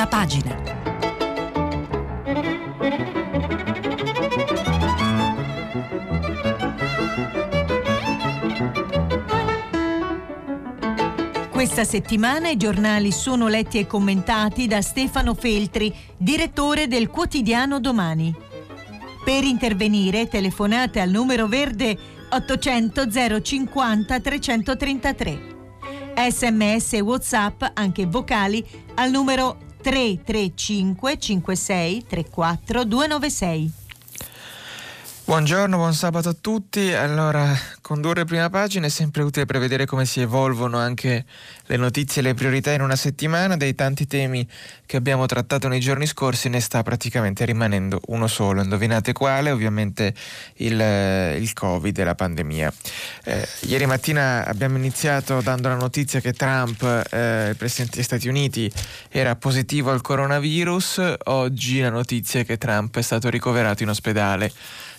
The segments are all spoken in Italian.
prima pagina. Questa settimana i giornali sono letti e commentati da Stefano Feltri, direttore del quotidiano Domani. Per intervenire telefonate al numero verde 800 050 333. Sms e WhatsApp, anche vocali, al numero 335 56 34 296. Buongiorno, buon sabato a tutti. Allora, condurre prima pagina è sempre utile per vedere come si evolvono anche le notizie e le priorità in una settimana. Dei tanti temi che abbiamo trattato nei giorni scorsi ne sta praticamente rimanendo uno solo. Indovinate quale? Ovviamente il, il Covid e la pandemia. Eh, ieri mattina abbiamo iniziato dando la notizia che Trump, eh, il Presidente degli Stati Uniti, era positivo al coronavirus. Oggi la notizia è che Trump è stato ricoverato in ospedale.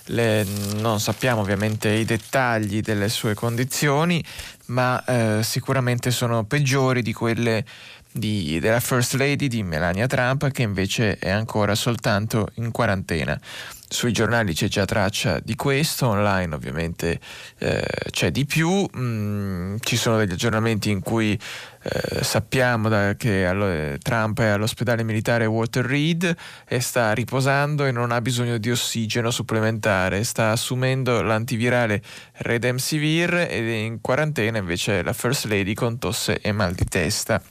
Le, non sappiamo ovviamente i dettagli delle sue condizioni, ma eh, sicuramente sono peggiori di quelle di, della First Lady di Melania Trump, che invece è ancora soltanto in quarantena. Sui giornali c'è già traccia di questo, online ovviamente eh, c'è di più, mm, ci sono degli aggiornamenti in cui eh, sappiamo da, che allo, Trump è all'ospedale militare Walter Reed e sta riposando e non ha bisogno di ossigeno supplementare, sta assumendo l'antivirale Redemsivir ed è in quarantena invece la First Lady con tosse e mal di testa.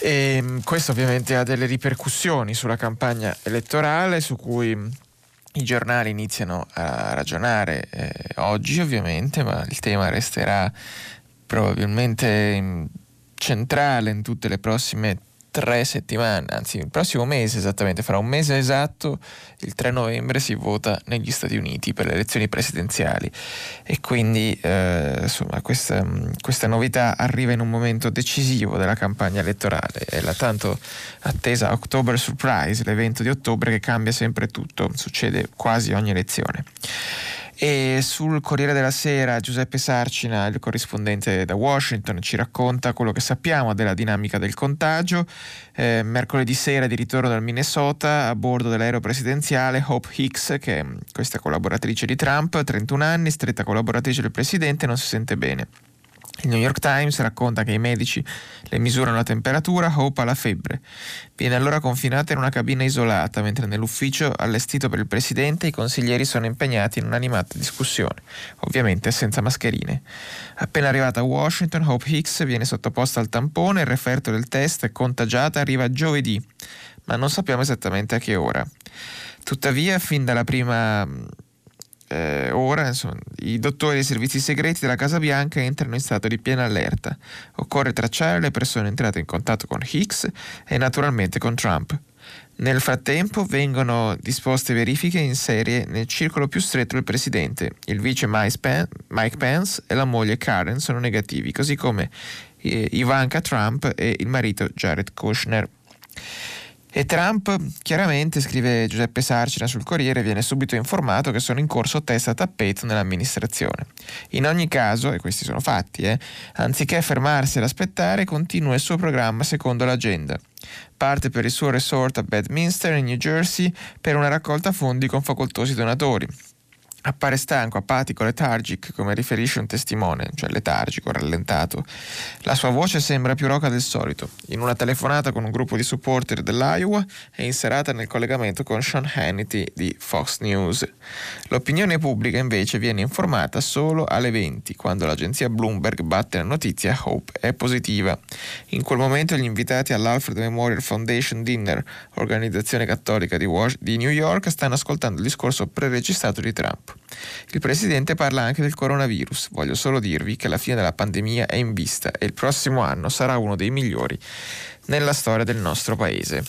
E mm, questo ovviamente ha delle ripercussioni sulla campagna elettorale su cui i giornali iniziano a ragionare eh, oggi ovviamente, ma il tema resterà probabilmente centrale in tutte le prossime tre settimane, anzi il prossimo mese esattamente, fra un mese esatto, il 3 novembre si vota negli Stati Uniti per le elezioni presidenziali e quindi eh, insomma questa, questa, novità arriva in un momento decisivo della campagna elettorale, è la tanto attesa October Surprise, l'evento di ottobre che cambia sempre tutto, succede quasi ogni elezione. E sul Corriere della Sera Giuseppe Sarcina, il corrispondente da Washington, ci racconta quello che sappiamo della dinamica del contagio. Eh, mercoledì sera di ritorno dal Minnesota a bordo dell'aereo presidenziale Hope Hicks, che è questa collaboratrice di Trump, 31 anni, stretta collaboratrice del presidente, non si sente bene. Il New York Times racconta che i medici le misurano la temperatura, Hope ha la febbre. Viene allora confinata in una cabina isolata, mentre nell'ufficio allestito per il presidente i consiglieri sono impegnati in un'animata discussione, ovviamente senza mascherine. Appena arrivata a Washington, Hope Hicks viene sottoposta al tampone, il referto del test contagiata arriva giovedì, ma non sappiamo esattamente a che ora. Tuttavia, fin dalla prima eh, ora insomma, i dottori dei servizi segreti della Casa Bianca entrano in stato di piena allerta. Occorre tracciare le persone entrate in contatto con Hicks e naturalmente con Trump. Nel frattempo vengono disposte verifiche in serie nel circolo più stretto del presidente. Il vice Mike Pence e la moglie Karen sono negativi, così come eh, Ivanka Trump e il marito Jared Kushner. E Trump, chiaramente, scrive Giuseppe Sarcina sul Corriere, viene subito informato che sono in corso test a tappeto nell'amministrazione. In ogni caso, e questi sono fatti, eh, anziché fermarsi ad aspettare, continua il suo programma secondo l'agenda. Parte per il suo resort a Bedminster, in New Jersey, per una raccolta fondi con facoltosi donatori. Appare stanco, apatico, letargic, come riferisce un testimone, cioè letargico, rallentato. La sua voce sembra più roca del solito. In una telefonata con un gruppo di supporter dell'Iowa è inserata nel collegamento con Sean Hannity di Fox News. L'opinione pubblica invece viene informata solo alle 20, quando l'agenzia Bloomberg batte la notizia Hope è positiva. In quel momento gli invitati all'Alfred Memorial Foundation Dinner, organizzazione cattolica di New York, stanno ascoltando il discorso preregistrato di Trump. Il presidente parla anche del coronavirus. Voglio solo dirvi che la fine della pandemia è in vista e il prossimo anno sarà uno dei migliori nella storia del nostro paese.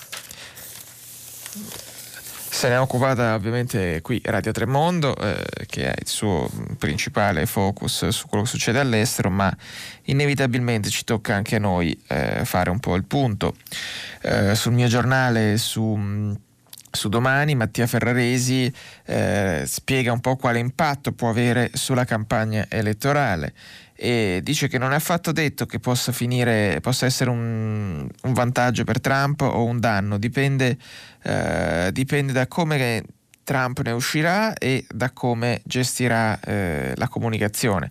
Se ne è occupata ovviamente qui Radio Tremondo, eh, che è il suo principale focus su quello che succede all'estero, ma inevitabilmente ci tocca anche a noi eh, fare un po' il punto. Eh, sul mio giornale, su su domani Mattia Ferraresi eh, spiega un po' quale impatto può avere sulla campagna elettorale e dice che non è affatto detto che possa finire, possa essere un, un vantaggio per Trump o un danno, dipende, eh, dipende da come Trump ne uscirà e da come gestirà eh, la comunicazione.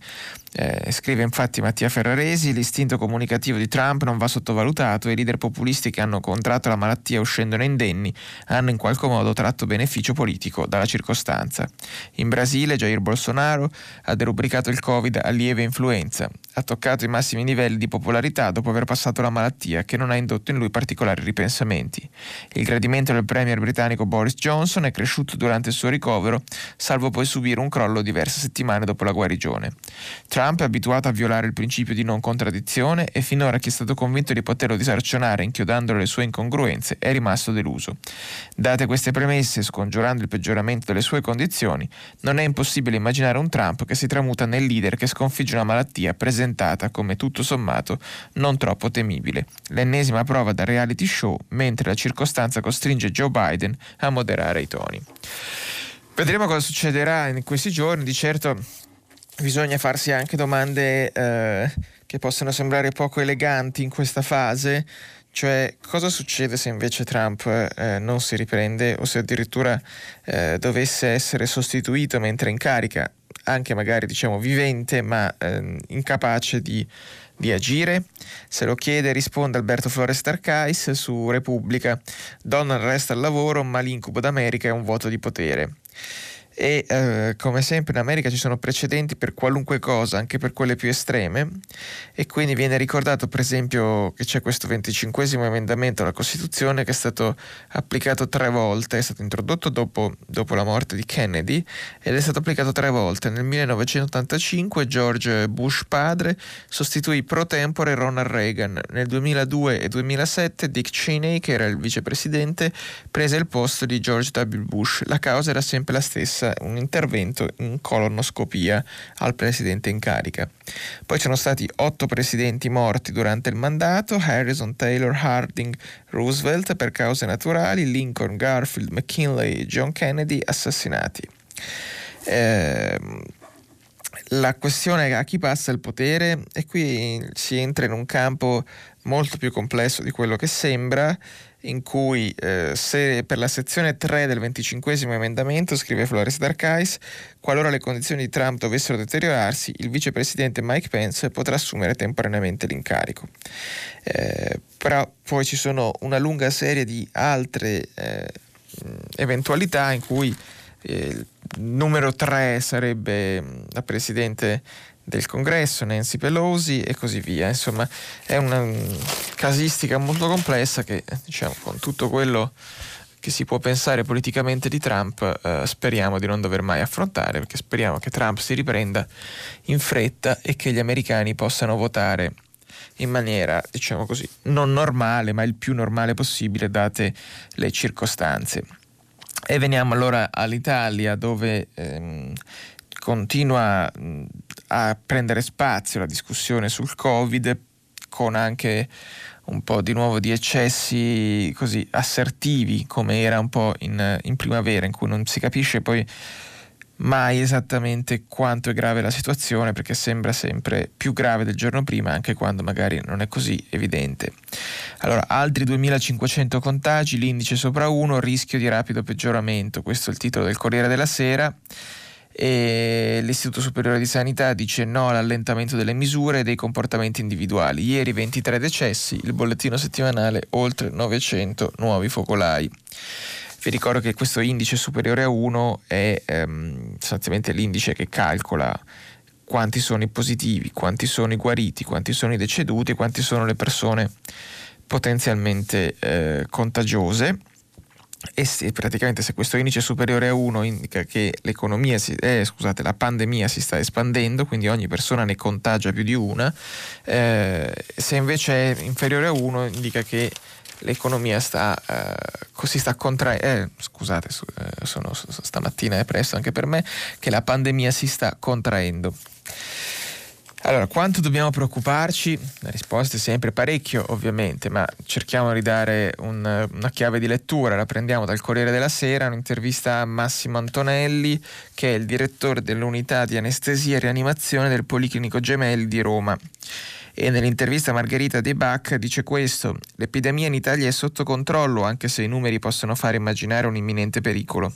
Eh, scrive infatti Mattia Ferraresi, l'istinto comunicativo di Trump non va sottovalutato e i leader populisti che hanno contratto la malattia uscendone indenni hanno in qualche modo tratto beneficio politico dalla circostanza. In Brasile Jair Bolsonaro ha derubricato il Covid a lieve influenza, ha toccato i massimi livelli di popolarità dopo aver passato la malattia che non ha indotto in lui particolari ripensamenti. Il gradimento del premier britannico Boris Johnson è cresciuto durante il suo ricovero, salvo poi subire un crollo diverse settimane dopo la guarigione. Trump Trump è abituato a violare il principio di non contraddizione e finora chi è stato convinto di poterlo disarcionare inchiodandolo le sue incongruenze è rimasto deluso. Date queste premesse, scongiurando il peggioramento delle sue condizioni, non è impossibile immaginare un Trump che si tramuta nel leader che sconfigge una malattia presentata come tutto sommato non troppo temibile. L'ennesima prova da reality show, mentre la circostanza costringe Joe Biden a moderare i toni. Vedremo cosa succederà in questi giorni, di certo bisogna farsi anche domande eh, che possono sembrare poco eleganti in questa fase, cioè cosa succede se invece Trump eh, non si riprende o se addirittura eh, dovesse essere sostituito mentre in carica, anche magari diciamo vivente ma ehm, incapace di, di agire? Se lo chiede risponde Alberto Flores Tarcais su Repubblica, Donald resta al lavoro ma l'incubo d'America è un vuoto di potere e eh, come sempre in America ci sono precedenti per qualunque cosa, anche per quelle più estreme. E quindi viene ricordato per esempio che c'è questo 25 emendamento alla Costituzione che è stato applicato tre volte, è stato introdotto dopo, dopo, la morte di Kennedy ed è stato applicato tre volte. Nel 1985 George Bush padre sostituì pro tempore Ronald Reagan, nel 2002 e 2007 Dick Cheney che era il vicepresidente prese il posto di George W. Bush, la causa era sempre la stessa un intervento in colonoscopia al presidente in carica. Poi ci sono stati otto presidenti morti durante il mandato, Harrison, Taylor, Harding, Roosevelt per cause naturali, Lincoln, Garfield, McKinley e John Kennedy assassinati. Eh, la questione a chi passa il potere e qui si entra in un campo molto più complesso di quello che sembra in cui eh, se per la sezione 3 del 25 emendamento, scrive Flores Darkais, qualora le condizioni di Trump dovessero deteriorarsi, il vicepresidente Mike Pence potrà assumere temporaneamente l'incarico. Eh, però poi ci sono una lunga serie di altre eh, eventualità in cui eh, il numero 3 sarebbe la presidente del congresso, Nancy Pelosi e così via. Insomma, è una casistica molto complessa che, diciamo, con tutto quello che si può pensare politicamente di Trump, eh, speriamo di non dover mai affrontare, perché speriamo che Trump si riprenda in fretta e che gli americani possano votare in maniera, diciamo così, non normale, ma il più normale possibile, date le circostanze. E veniamo allora all'Italia, dove ehm, continua a prendere spazio la discussione sul Covid con anche un po' di nuovo di eccessi così assertivi come era un po' in, in primavera in cui non si capisce poi mai esattamente quanto è grave la situazione perché sembra sempre più grave del giorno prima anche quando magari non è così evidente. Allora, altri 2500 contagi, l'indice sopra 1, rischio di rapido peggioramento, questo è il titolo del Corriere della Sera e l'Istituto Superiore di Sanità dice no all'allentamento delle misure e dei comportamenti individuali. Ieri 23 decessi, il bollettino settimanale oltre 900 nuovi focolai. Vi ricordo che questo indice superiore a 1 è ehm, sostanzialmente l'indice che calcola quanti sono i positivi, quanti sono i guariti, quanti sono i deceduti, quanti sono le persone potenzialmente eh, contagiose e se, praticamente se questo indice è superiore a 1 indica che si, eh, scusate, la pandemia si sta espandendo, quindi ogni persona ne contagia più di una, eh, se invece è inferiore a 1 indica che l'economia sta, eh, si sta contraendo, eh, scusate, eh, sono, stamattina è presto anche per me, che la pandemia si sta contraendo. Allora, quanto dobbiamo preoccuparci? La risposta è sempre parecchio, ovviamente, ma cerchiamo di dare un, una chiave di lettura. La prendiamo dal Corriere della Sera, un'intervista a Massimo Antonelli, che è il direttore dell'unità di anestesia e rianimazione del Policlinico Gemelli di Roma e nell'intervista Margherita De Bach dice questo, l'epidemia in Italia è sotto controllo anche se i numeri possono fare immaginare un imminente pericolo.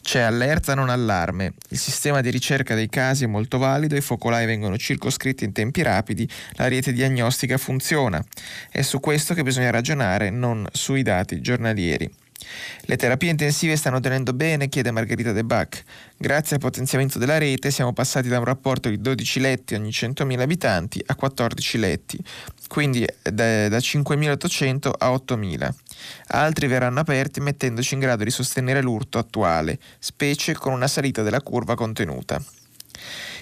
C'è allerta non allarme, il sistema di ricerca dei casi è molto valido, i focolai vengono circoscritti in tempi rapidi, la rete diagnostica funziona. È su questo che bisogna ragionare, non sui dati giornalieri. Le terapie intensive stanno tenendo bene, chiede Margherita De Bach. Grazie al potenziamento della rete siamo passati da un rapporto di 12 letti ogni 100.000 abitanti a 14 letti, quindi da, da 5.800 a 8.000. Altri verranno aperti mettendoci in grado di sostenere l'urto attuale, specie con una salita della curva contenuta.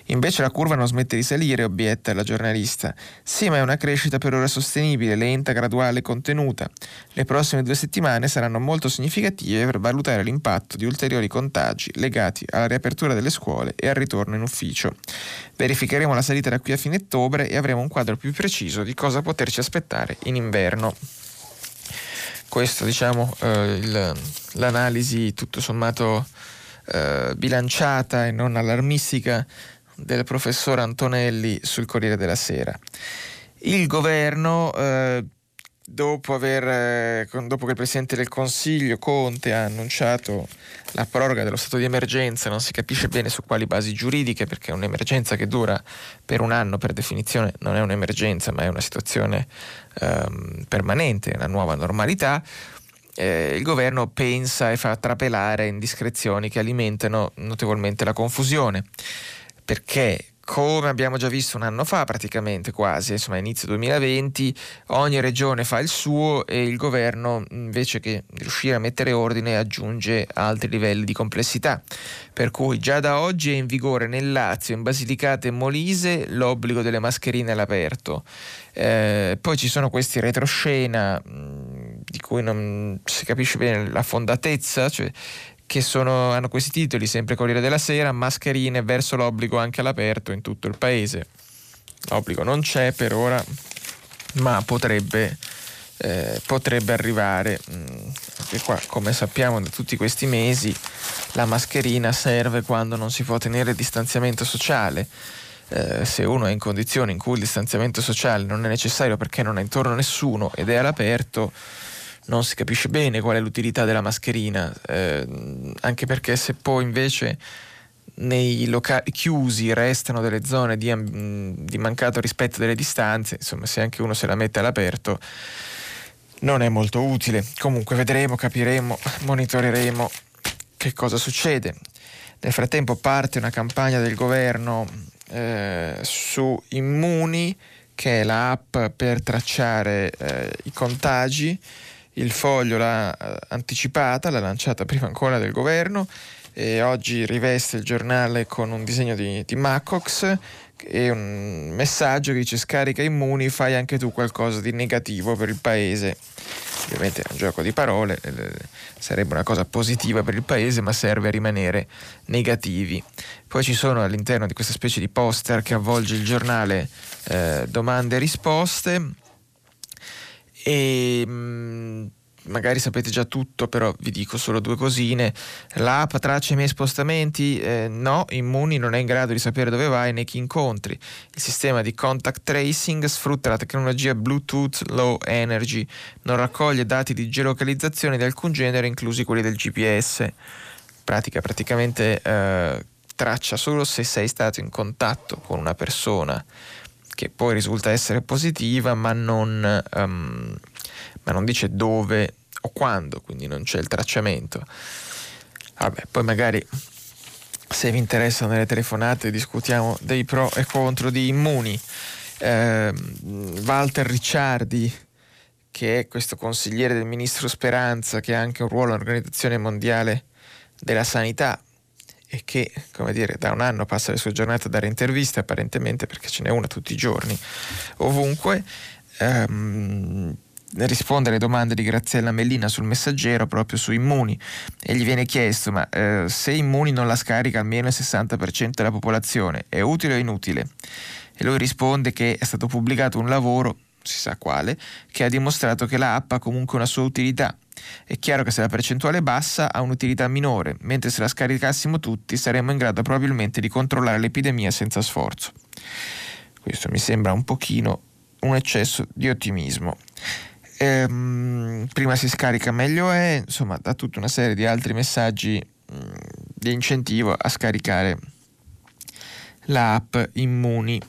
Invece la curva non smette di salire, obietta la giornalista. Sì, ma è una crescita per ora sostenibile, lenta, graduale, contenuta. Le prossime due settimane saranno molto significative per valutare l'impatto di ulteriori contagi legati alla riapertura delle scuole e al ritorno in ufficio. Verificheremo la salita da qui a fine ottobre e avremo un quadro più preciso di cosa poterci aspettare in inverno questo diciamo eh, il, l'analisi tutto sommato eh, bilanciata e non allarmistica del professor Antonelli sul Corriere della Sera. Il governo, eh, dopo, aver, eh, dopo, che il Presidente del Consiglio Conte ha annunciato la proroga dello stato di emergenza, non si capisce bene su quali basi giuridiche, perché un'emergenza che dura per un anno per definizione non è un'emergenza, ma è una situazione ehm, permanente, una nuova normalità. Eh, il governo pensa e fa trapelare indiscrezioni che alimentano notevolmente la confusione perché come abbiamo già visto un anno fa praticamente quasi, insomma inizio 2020, ogni regione fa il suo e il governo invece che riuscire a mettere ordine aggiunge altri livelli di complessità. Per cui già da oggi è in vigore nel Lazio, in Basilicata e Molise l'obbligo delle mascherine all'aperto. Eh, poi ci sono questi retroscena mh, di cui non si capisce bene la fondatezza, cioè che sono, hanno questi titoli, sempre Corriere della Sera, mascherine verso l'obbligo anche all'aperto in tutto il paese. L'obbligo non c'è per ora, ma potrebbe, eh, potrebbe arrivare. Anche mm, qua, come sappiamo da tutti questi mesi, la mascherina serve quando non si può tenere distanziamento sociale. Eh, se uno è in condizioni in cui il distanziamento sociale non è necessario perché non ha intorno nessuno ed è all'aperto, non si capisce bene qual è l'utilità della mascherina, eh, anche perché se poi invece nei locali chiusi restano delle zone di, di, mancato rispetto delle distanze, insomma se anche uno se la mette all'aperto non è molto utile. Comunque vedremo, capiremo, monitoreremo che cosa succede. Nel frattempo parte una campagna del governo eh, su Immuni, che è l'app per tracciare eh, i contagi il foglio l'ha eh, anticipata, l'ha lanciata prima ancora del governo e oggi riveste il giornale con un disegno di, di Macox e un messaggio che dice scarica immuni, fai anche tu qualcosa di negativo per il paese. Ovviamente è un gioco di parole, eh, sarebbe una cosa positiva per il paese, ma serve a rimanere negativi. Poi ci sono all'interno di questa specie di poster che avvolge il giornale eh, domande e risposte e mm, magari sapete già tutto, però vi dico solo due cosine. L'app traccia i miei spostamenti? Eh, no, Immuni non è in grado di sapere dove vai né chi incontri. Il sistema di contact tracing sfrutta la tecnologia Bluetooth Low Energy, non raccoglie dati di geolocalizzazione di alcun genere, inclusi quelli del GPS. Pratica praticamente eh, traccia solo se sei stato in contatto con una persona che poi risulta essere positiva, ma non, um, ma non dice dove o quando, quindi non c'è il tracciamento. Vabbè, poi magari se vi interessano le telefonate discutiamo dei pro e contro di Immuni. Eh, Walter Ricciardi, che è questo consigliere del ministro Speranza, che ha anche un ruolo all'Organizzazione Mondiale della Sanità, e che, come dire, da un anno passa le sue giornate a dare interviste apparentemente perché ce n'è una tutti i giorni, ovunque. Um, risponde alle domande di Graziella Mellina sul messaggero proprio su Immuni e gli viene chiesto ma eh, se Immuni non la scarica almeno il 60% della popolazione è utile o inutile? e lui risponde che è stato pubblicato un lavoro, si sa quale, che ha dimostrato che la app ha comunque una sua utilità. È chiaro che se la percentuale è bassa ha un'utilità minore, mentre se la scaricassimo tutti saremmo in grado probabilmente di controllare l'epidemia senza sforzo. Questo mi sembra un pochino un eccesso di ottimismo. Ehm, prima si scarica meglio è, insomma, da tutta una serie di altri messaggi mh, mm, di incentivo a scaricare l'app Immuni.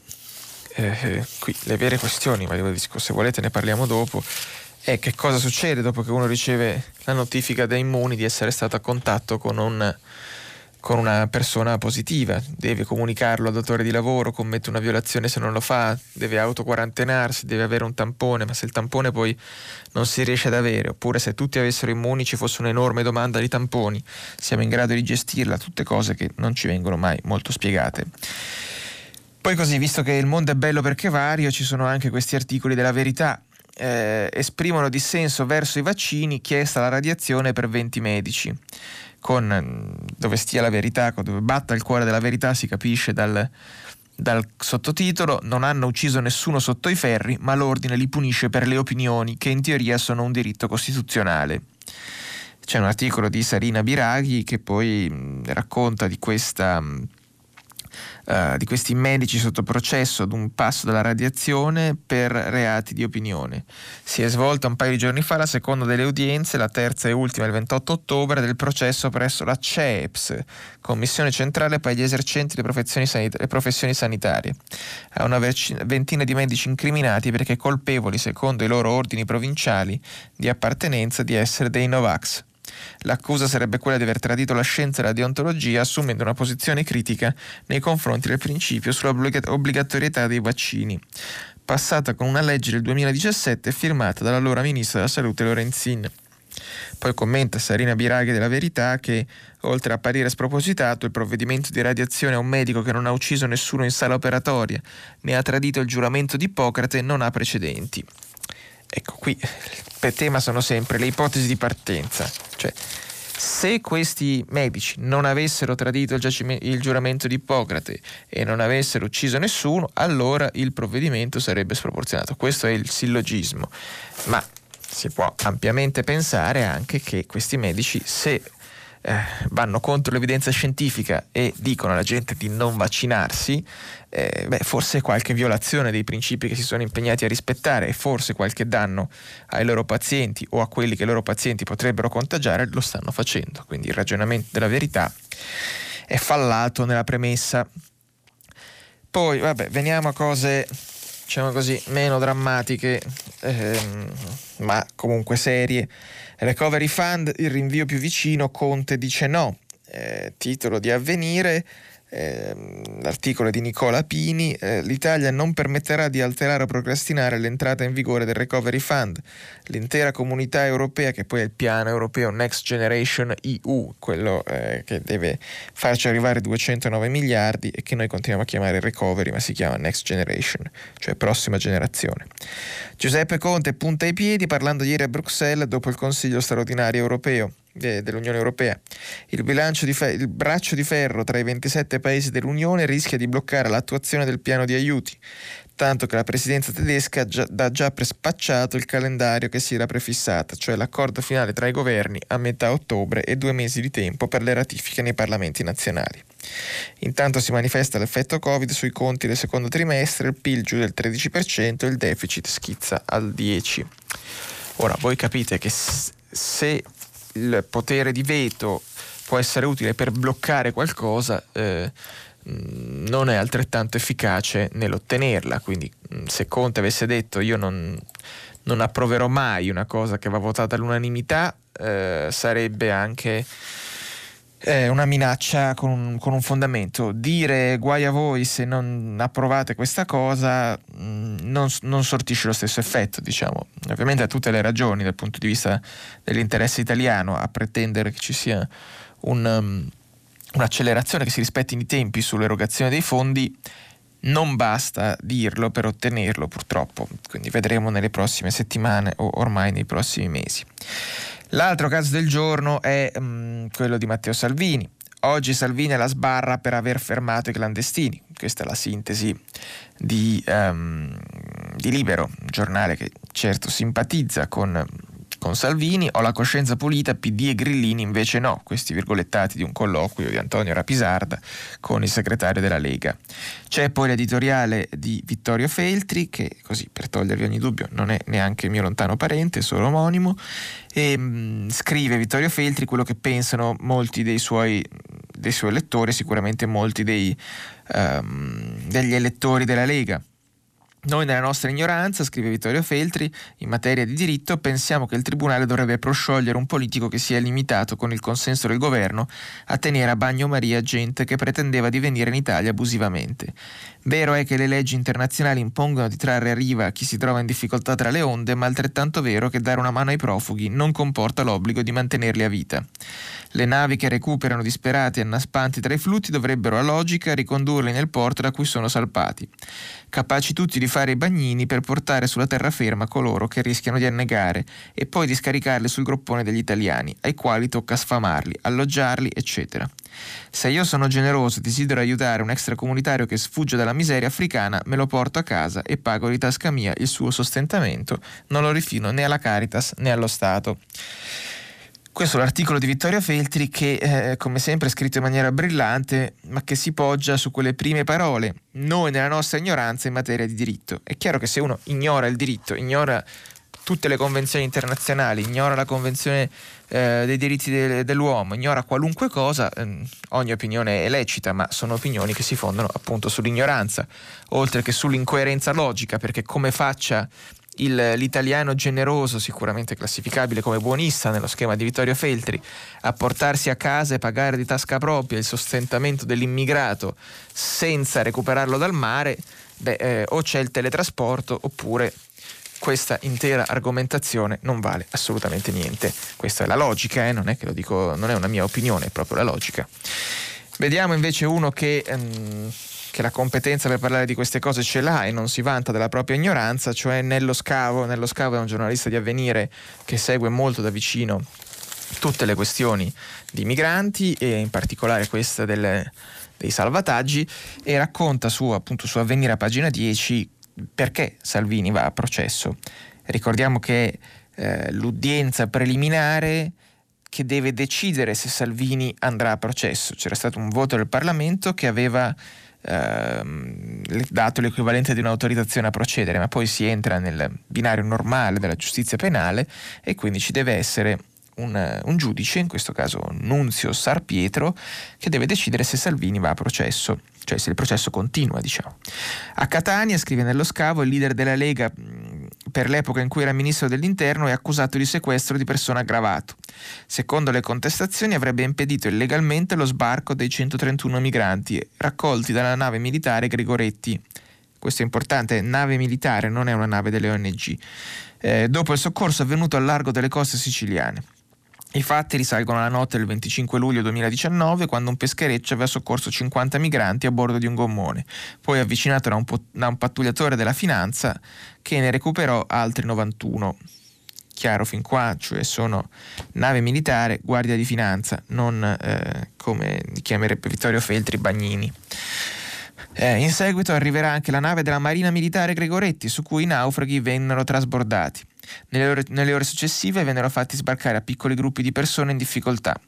Eh, qui le vere questioni, ma se volete ne parliamo dopo, è che cosa succede dopo che uno riceve la notifica da Immuni di essere stato a contatto con un con una persona positiva, deve comunicarlo al datore di lavoro, commette una violazione se non lo fa, deve autoquarantenarsi, deve avere un tampone, ma se il tampone poi non si riesce ad avere, oppure se tutti avessero immuni ci fosse un'enorme domanda di tamponi, siamo in grado di gestirla, tutte cose che non ci vengono mai molto spiegate. Poi così, visto che il mondo è bello perché vario, ci sono anche questi articoli della verità. Eh, esprimono dissenso verso i vaccini, chiesta la radiazione per 20 medici con mm, dove stia la verità, dove batta il cuore della verità, si capisce dal, dal sottotitolo Non hanno ucciso nessuno sotto i ferri, ma l'ordine li punisce per le opinioni, che in teoria sono un diritto costituzionale. C'è un articolo di Sarina Biraghi che poi mm, racconta di questa... Mh, uh, di questi medici sotto processo ad un passo dalla radiazione per reati di opinione. Si è svolta un paio di giorni fa la seconda delle udienze, la terza e ultima il 28 ottobre, del processo presso la CEPS, Commissione Centrale per gli esercenti le professioni, sanit- le professioni sanitarie. Ha una ventina di medici incriminati perché colpevoli, secondo i loro ordini provinciali, di appartenenza di essere dei Novax. L'accusa sarebbe quella di aver tradito la scienza e la deontologia assumendo una posizione critica nei confronti del principio sull'obbligatorietà dei vaccini, passata con una legge del 2017 firmata dall'allora ministro della Salute Lorenzin. Poi commenta Sarina Biraghi della Verità che, oltre a apparire spropositato, il provvedimento di radiazione a un medico che non ha ucciso nessuno in sala operatoria né ha tradito il giuramento di Ippocrate non ha precedenti. Ecco, qui il tema sono sempre le ipotesi di partenza. Cioè, se questi medici non avessero tradito il, giacime- il, giuramento di Ippocrate e non avessero ucciso nessuno, allora il provvedimento sarebbe sproporzionato. Questo è il sillogismo. Ma si può ampiamente pensare anche che questi medici, se eh, vanno contro l'evidenza scientifica e dicono alla gente di non vaccinarsi, eh, beh, forse qualche violazione dei principi che si sono impegnati a rispettare e forse qualche danno ai loro pazienti o a quelli che i loro pazienti potrebbero contagiare lo stanno facendo. Quindi il ragionamento della verità è fallato nella premessa. Poi, vabbè, veniamo a cose diciamo così, meno drammatiche, ehm, ma comunque serie. Recovery Fund, il rinvio più vicino, Conte dice no. Eh, titolo di avvenire. Ehm, l'articolo di Nicola Pini, eh, l'Italia non permetterà di alterare o procrastinare l'entrata in vigore del Recovery Fund. L'intera comunità europea, che poi è il piano europeo Next Generation EU, quello eh, che deve farci arrivare 209 miliardi e che noi continuiamo a chiamare Recovery, ma si chiama Next Generation, cioè prossima generazione. Giuseppe Conte punta i piedi parlando ieri a Bruxelles dopo il Consiglio straordinario europeo dell'Unione Europea. Il, fe- il, braccio di ferro tra i 27 paesi dell'Unione rischia di bloccare l'attuazione del piano di aiuti, tanto che la presidenza tedesca ha già spacciato il calendario che si era prefissata, cioè l'accordo finale tra i governi a metà ottobre e due mesi di tempo per le ratifiche nei parlamenti nazionali. Intanto si manifesta l'effetto Covid sui conti del secondo trimestre, il PIL giù del 13% e il deficit schizza al 10%. Ora, voi capite che se il potere di veto può essere utile per bloccare qualcosa, eh, non è altrettanto efficace nell'ottenerla. Quindi se Conte avesse detto io non, non approverò mai una cosa che va votata all'unanimità, eh, sarebbe anche è una minaccia con un, con un, fondamento. Dire guai a voi se non approvate questa cosa mh, mm, non, non, sortisce lo stesso effetto, diciamo. Ovviamente ha tutte le ragioni dal punto di vista dell'interesse italiano a pretendere che ci sia un, um, un'accelerazione che si rispettino i tempi sull'erogazione dei fondi. Non basta dirlo per ottenerlo, purtroppo. Quindi vedremo nelle prossime settimane o ormai nei prossimi mesi. L'altro caso del giorno è um, quello di Matteo Salvini. Oggi Salvini la sbarra per aver fermato i clandestini. Questa è la sintesi di, um, di Libero, un giornale che certo simpatizza con con Salvini ho la coscienza pulita, PD e Grillini invece no, questi virgolettati di un colloquio di Antonio Rapisarda con il segretario della Lega. C'è poi l'editoriale di Vittorio Feltri, che così per togliervi ogni dubbio non è neanche mio lontano parente, solo omonimo, e mh, mm, scrive Vittorio Feltri quello che pensano molti dei suoi, dei suoi lettori, sicuramente molti dei, um, degli elettori della Lega. Noi nella nostra ignoranza, scrive Vittorio Feltri, in materia di diritto pensiamo che il Tribunale dovrebbe prosciogliere un politico che si è limitato con il consenso del governo a tenere a bagnomaria gente che pretendeva di venire in Italia abusivamente. Vero è che le leggi internazionali impongono di trarre a riva chi si trova in difficoltà tra le onde, ma altrettanto vero che dare una mano ai profughi non comporta l'obbligo di mantenerli a vita. Le navi che recuperano disperati e annaspanti tra i flutti dovrebbero a logica ricondurli nel porto da cui sono salpati, capaci tutti di fare i bagnini per portare sulla terraferma coloro che rischiano di annegare e poi di scaricarli sul groppone degli italiani, ai quali tocca sfamarli, alloggiarli, eccetera. Se io sono generoso e desidero aiutare un extracomunitario che sfugge dalla miseria africana, me lo porto a casa e pago di tasca mia il suo sostentamento, non lo rifino né alla Caritas né allo Stato. Questo è l'articolo di Vittorio Feltri che, eh, come sempre, è scritto in maniera brillante, ma che si poggia su quelle prime parole. Noi nella nostra ignoranza in materia di diritto. È chiaro che se uno ignora il diritto, ignora tutte le convenzioni internazionali, ignora la convenzione eh, dei diritti de- dell'uomo, ignora qualunque cosa, eh, ogni opinione è lecita, ma sono opinioni che si fondano appunto sull'ignoranza, oltre che sull'incoerenza logica, perché come faccia il, l'italiano generoso, sicuramente classificabile come buonista nello schema di Vittorio Feltri, a portarsi a casa e pagare di tasca propria il sostentamento dell'immigrato senza recuperarlo dal mare, beh, eh, o c'è il teletrasporto oppure questa intera argomentazione non vale assolutamente niente. Questa è la logica, eh? non è che lo dico, non è una mia opinione, è proprio la logica. Vediamo invece uno che ehm, che la competenza per parlare di queste cose ce l'ha e non si vanta della propria ignoranza, cioè Nello Scavo. Nello Scavo è un giornalista di avvenire che segue molto da vicino tutte le questioni di migranti e in particolare questa delle, dei salvataggi e racconta su, appunto, su Avvenire a pagina 10 perché Salvini va a processo. Ricordiamo che eh, l'udienza preliminare che deve decidere se Salvini andrà a processo. C'era stato un voto del Parlamento che aveva ehm, dato l'equivalente di un'autorizzazione a procedere, ma poi si entra nel binario normale della giustizia penale e quindi ci deve essere un, un, giudice, in questo caso Nunzio Sarpietro, che deve decidere se Salvini va a processo, cioè se il processo continua, diciamo. A Catania, scrive nello scavo, il leader della Lega per l'epoca in cui era ministro dell'interno è accusato di sequestro di persona aggravato. Secondo le contestazioni avrebbe impedito illegalmente lo sbarco dei 131 migranti raccolti dalla nave militare Gregoretti. Questo è importante, nave militare, non è una nave delle ONG. Eh, dopo il soccorso avvenuto al largo delle coste siciliane. I fatti risalgono alla notte del 25 luglio 2019 quando un peschereccio aveva soccorso 50 migranti a bordo di un gommone, poi avvicinato da un, po- da un pattugliatore della finanza che ne recuperò altri 91. Chiaro fin qua, cioè sono nave militare, guardia di finanza, non eh, come chiamerebbe Vittorio Feltri Bagnini. Eh, in seguito arriverà anche la nave della Marina Militare Gregoretti, su cui i naufraghi vennero trasbordati. Nelle ore, nelle ore, successive vennero fatti sbarcare a piccoli gruppi di persone in difficoltà,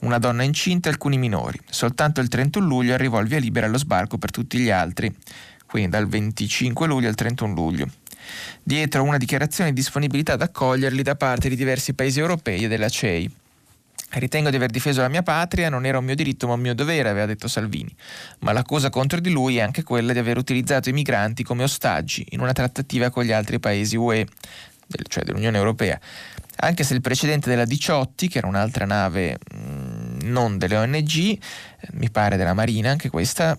una donna incinta e alcuni minori. Soltanto il 31 luglio arrivò il via libera allo sbarco per tutti gli altri, quindi dal 25 luglio al 31 luglio. Dietro una dichiarazione di disponibilità ad accoglierli da parte di diversi paesi europei e della CEI. Ritengo di aver difeso la mia patria, non era un mio diritto ma un mio dovere, aveva detto Salvini. Ma l'accusa contro di lui è anche quella di aver utilizzato i migranti come ostaggi in una trattativa con gli altri paesi UE, cioè dell'Unione Europea. Anche se il precedente della Diciotti, che era un'altra nave mh, mm, non delle ONG, eh, mi pare della Marina, anche questa,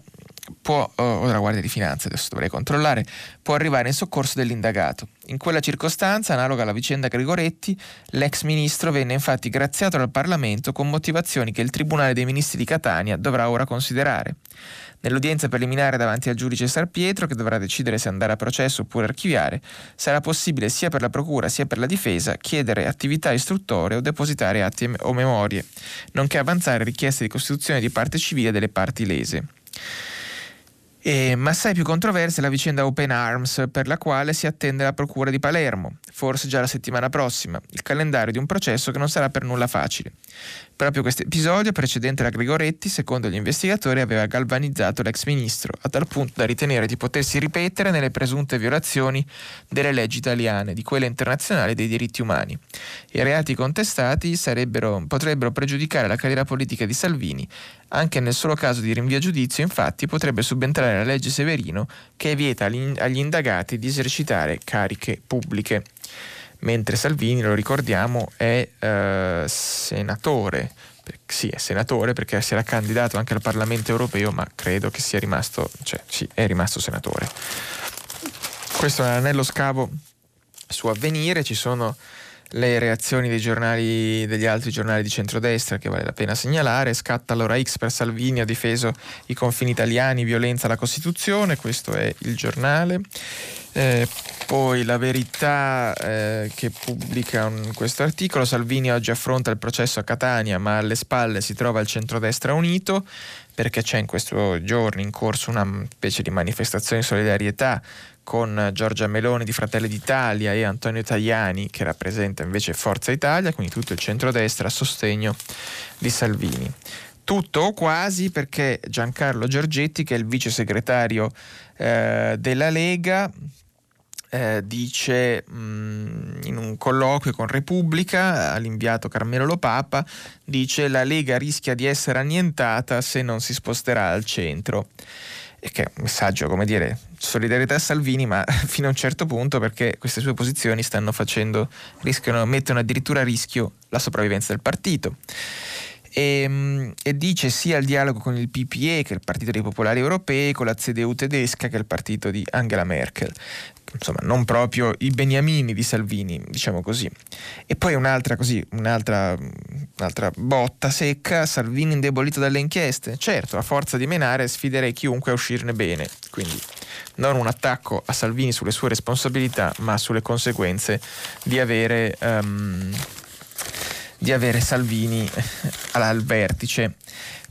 può, o della Guardia di Finanza, adesso dovrei controllare, può arrivare in soccorso dell'indagato. In quella circostanza, analoga alla vicenda Grigoretti, l'ex ministro venne infatti graziato dal Parlamento con motivazioni che il Tribunale dei Ministri di Catania dovrà ora considerare. Nell'udienza preliminare davanti al giudice Sarpietro, che dovrà decidere se andare a processo oppure archiviare, sarà possibile sia per la procura sia per la difesa chiedere attività istruttorie o depositare atti o memorie, nonché avanzare richieste di costituzione di parte civile delle parti lese. E, ma assai più controversa è la vicenda Open Arms, per la quale si attende la Procura di Palermo, forse già la settimana prossima, il calendario di un processo che non sarà per nulla facile. Proprio questo episodio, precedente alla Grigoretti, secondo gli investigatori, aveva galvanizzato l'ex ministro, a tal punto da ritenere di potersi ripetere nelle presunte violazioni delle leggi italiane, di quelle internazionali dei diritti umani. I reati contestati potrebbero pregiudicare la carriera politica di Salvini. Anche nel solo caso di rinvio a giudizio, infatti, potrebbe subentrare la legge Severino che vieta agli indagati di esercitare cariche pubbliche mentre Salvini, lo ricordiamo, è eh, senatore. Sì, è senatore perché si era candidato anche al Parlamento europeo, ma credo che sia rimasto, cioè sì, è rimasto senatore. Questo è un anello scavo su avvenire, ci sono le reazioni giornali, degli altri giornali di centrodestra che vale la pena segnalare. Scatta allora X per Salvini, ha difeso i confini italiani, violenza alla Costituzione, questo è il giornale. Eh, poi la verità eh, che pubblica un, questo articolo, Salvini oggi affronta il processo a Catania ma alle spalle si trova il centrodestra unito perché c'è in questi giorni in corso una specie di manifestazione di solidarietà con Giorgia Meloni di Fratelli d'Italia e Antonio Tajani che rappresenta invece Forza Italia, quindi tutto il centrodestra a sostegno di Salvini. Tutto o quasi perché Giancarlo Giorgetti, che è il vice segretario eh, della Lega, eh, dice mh, mm, in un colloquio con Repubblica all'inviato Carmelo Lopapa, dice la Lega rischia di essere annientata se non si sposterà al centro. E che è un messaggio, come dire, solidarietà a Salvini, ma fino a un certo punto perché queste sue posizioni stanno facendo, rischiano, mettono addirittura a rischio la sopravvivenza del partito e, ehm, e, dice sia il dialogo con il PPE, che è il Partito dei Popolari Europei, con la CDU tedesca, che è il partito di Angela Merkel. Insomma, non proprio i beniamini di Salvini, diciamo così. E poi un'altra, così, un'altra, un'altra botta secca, Salvini indebolito dalle inchieste. Certo, a forza di menare sfiderei chiunque a uscirne bene. Quindi non un attacco a Salvini sulle sue responsabilità, ma sulle conseguenze di avere... Um, di avere Salvini al vertice.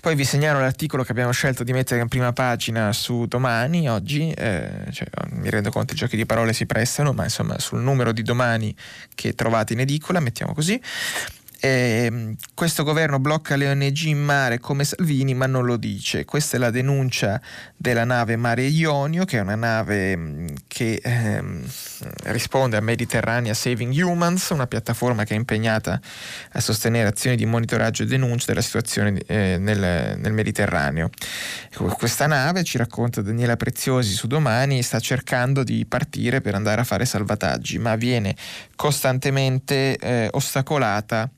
Poi vi segnalo l'articolo che abbiamo scelto di mettere in prima pagina su domani, oggi, eh, cioè, mi rendo conto i giochi di parole si prestano, ma insomma sul numero di domani che trovate in edicola, mettiamo così. Eh, questo governo blocca le ONG in mare come Salvini, ma non lo dice. Questa è la denuncia della nave Mare Ionio, che è una nave mm, che ehm, risponde a Mediterranea Saving Humans, una piattaforma che è impegnata a sostenere azioni di monitoraggio e denuncia della situazione eh, nel, nel, Mediterraneo. Questa nave, ci racconta Daniela Preziosi su domani, sta cercando di partire per andare a fare salvataggi, ma viene costantemente eh, ostacolata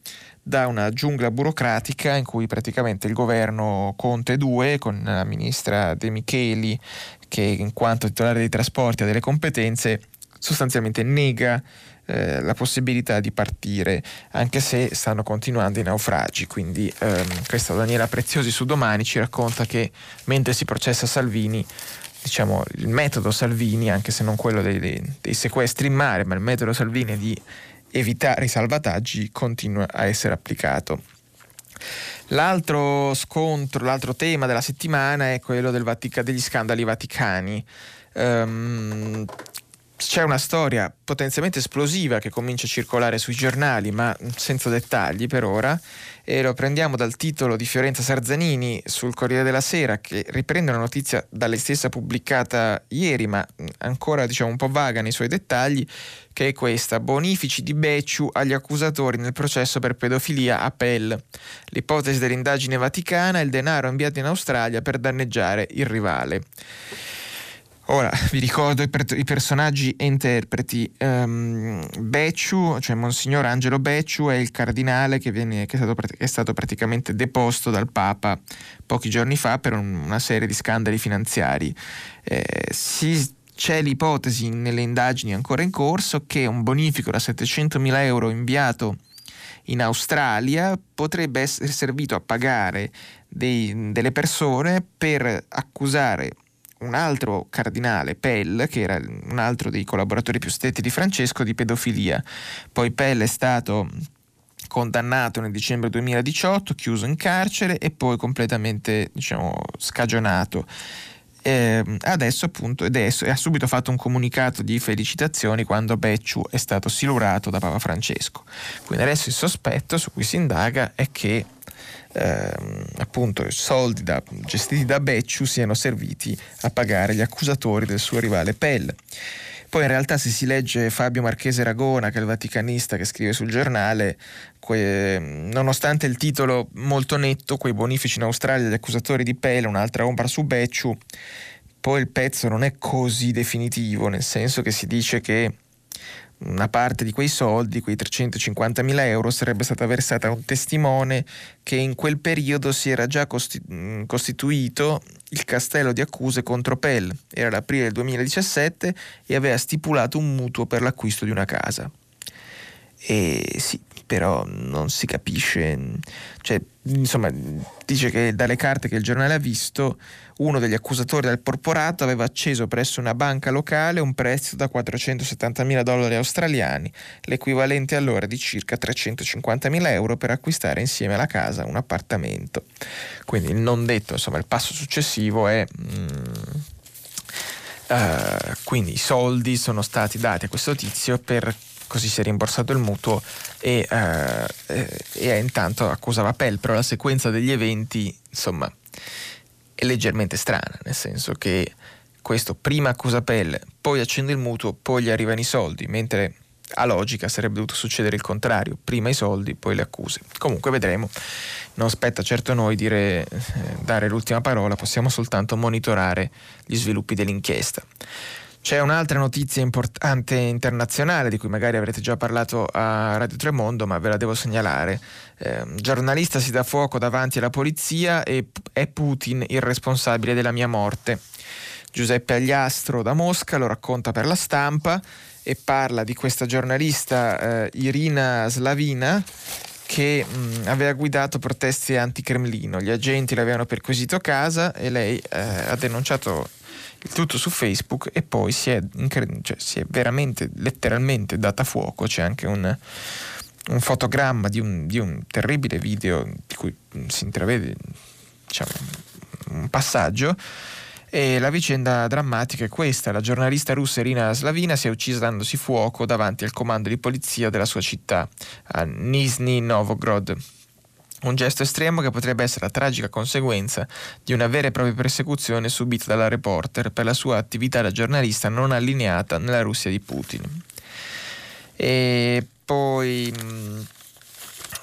da una giungla burocratica in cui praticamente il governo Conte 2 con la ministra De Micheli che in quanto titolare dei trasporti ha delle competenze sostanzialmente nega eh, la possibilità di partire anche se stanno continuando i naufragi. Quindi ehm, questa Daniela Preziosi su domani ci racconta che mentre si processa Salvini diciamo il metodo Salvini anche se non quello dei, dei, dei sequestri in mare ma il metodo Salvini di evitare i salvataggi continua a essere applicato. L'altro scontro, l'altro tema della settimana è quello degli scandali vaticani. Um, c'è una storia potenzialmente esplosiva che comincia a circolare sui giornali, ma senza dettagli per ora, e lo prendiamo dal titolo di Fiorenza Sarzanini sul Corriere della Sera, che riprende una notizia da lei stessa pubblicata ieri, ma ancora diciamo un po' vaga nei suoi dettagli, che è questa: bonifici di Becciu agli accusatori nel processo per pedofilia a Pell. L'ipotesi dell'indagine vaticana è il denaro inviato in Australia per danneggiare il rivale. Ora vi ricordo i, per- i personaggi e interpreti. Um, Becciu, cioè Monsignor Angelo Becciu, è il cardinale che, viene, che, è stato, che, è stato, praticamente deposto dal Papa pochi giorni fa per un, una serie di scandali finanziari. Eh, si, c'è l'ipotesi nelle indagini ancora in corso che un bonifico da 700.000 euro inviato in Australia potrebbe essere servito a pagare dei, delle persone per accusare un altro cardinale, Pell, che era un altro dei collaboratori più stretti di Francesco, di pedofilia. Poi Pell è stato condannato nel dicembre 2018, chiuso in carcere e poi completamente diciamo, scagionato. Eh, adesso appunto adesso, ha subito fatto un comunicato di felicitazioni quando Becciu è stato silurato da Papa Francesco. Quindi adesso il sospetto su cui si indaga è che ehm, appunto soldi da, gestiti da Becciu siano serviti a pagare gli accusatori del suo rivale Pell. Poi in realtà se si legge Fabio Marchese Ragona, che è il vaticanista che scrive sul giornale, que, nonostante il titolo molto netto, quei bonifici in Australia, gli accusatori di Pell, un'altra ombra su Becciu, poi il pezzo non è così definitivo, nel senso che si dice che una parte di quei soldi, quei 350.000 euro, sarebbe stata versata a un testimone che in quel periodo si era già mm, costituito il castello di accuse contro Pell. Era l'aprile del 2017 e aveva stipulato un mutuo per l'acquisto di una casa. E sì, però non si capisce, cioè, insomma, dice che dalle carte che il giornale ha visto, uno degli accusatori del porporato aveva acceso presso una banca locale un prestito da 470 mila dollari australiani, l'equivalente allora di circa 350 mila euro per acquistare insieme alla casa un appartamento. Quindi il non detto, insomma, il passo successivo è... Mm, uh, quindi i soldi sono stati dati a questo tizio per così si è rimborsato il mutuo e, eh, e intanto accusava Pell, però la sequenza degli eventi insomma è leggermente strana, nel senso che questo prima accusa Pell, poi accende il mutuo, poi gli arrivano i soldi, mentre a logica sarebbe dovuto succedere il contrario, prima i soldi, poi le accuse. Comunque vedremo, non spetta certo a noi dire, eh, dare l'ultima parola, possiamo soltanto monitorare gli sviluppi dell'inchiesta. C'è un'altra notizia importante internazionale di cui magari avrete già parlato a Radio Tremondo, ma ve la devo segnalare. Eh, giornalista si dà fuoco davanti alla polizia e è Putin il responsabile della mia morte. Giuseppe Agliastro da Mosca lo racconta per la stampa e parla di questa giornalista eh, Irina Slavina che mh, aveva guidato proteste anti-Cremlino. Gli agenti l'avevano perquisito a casa e lei eh, ha denunciato il tutto su Facebook e poi si è, cioè, si è veramente, letteralmente data fuoco, c'è anche un, un fotogramma di un, di un, terribile video di cui si intravede diciamo, un passaggio. E la vicenda drammatica è questa, la giornalista russa Irina Slavina si è uccisa dandosi fuoco davanti al comando di polizia della sua città, a Nizhny Novgorod. Un gesto estremo che potrebbe essere la tragica conseguenza di una vera e propria persecuzione subita dalla reporter per la sua attività da giornalista non allineata nella Russia di Putin. E poi mm,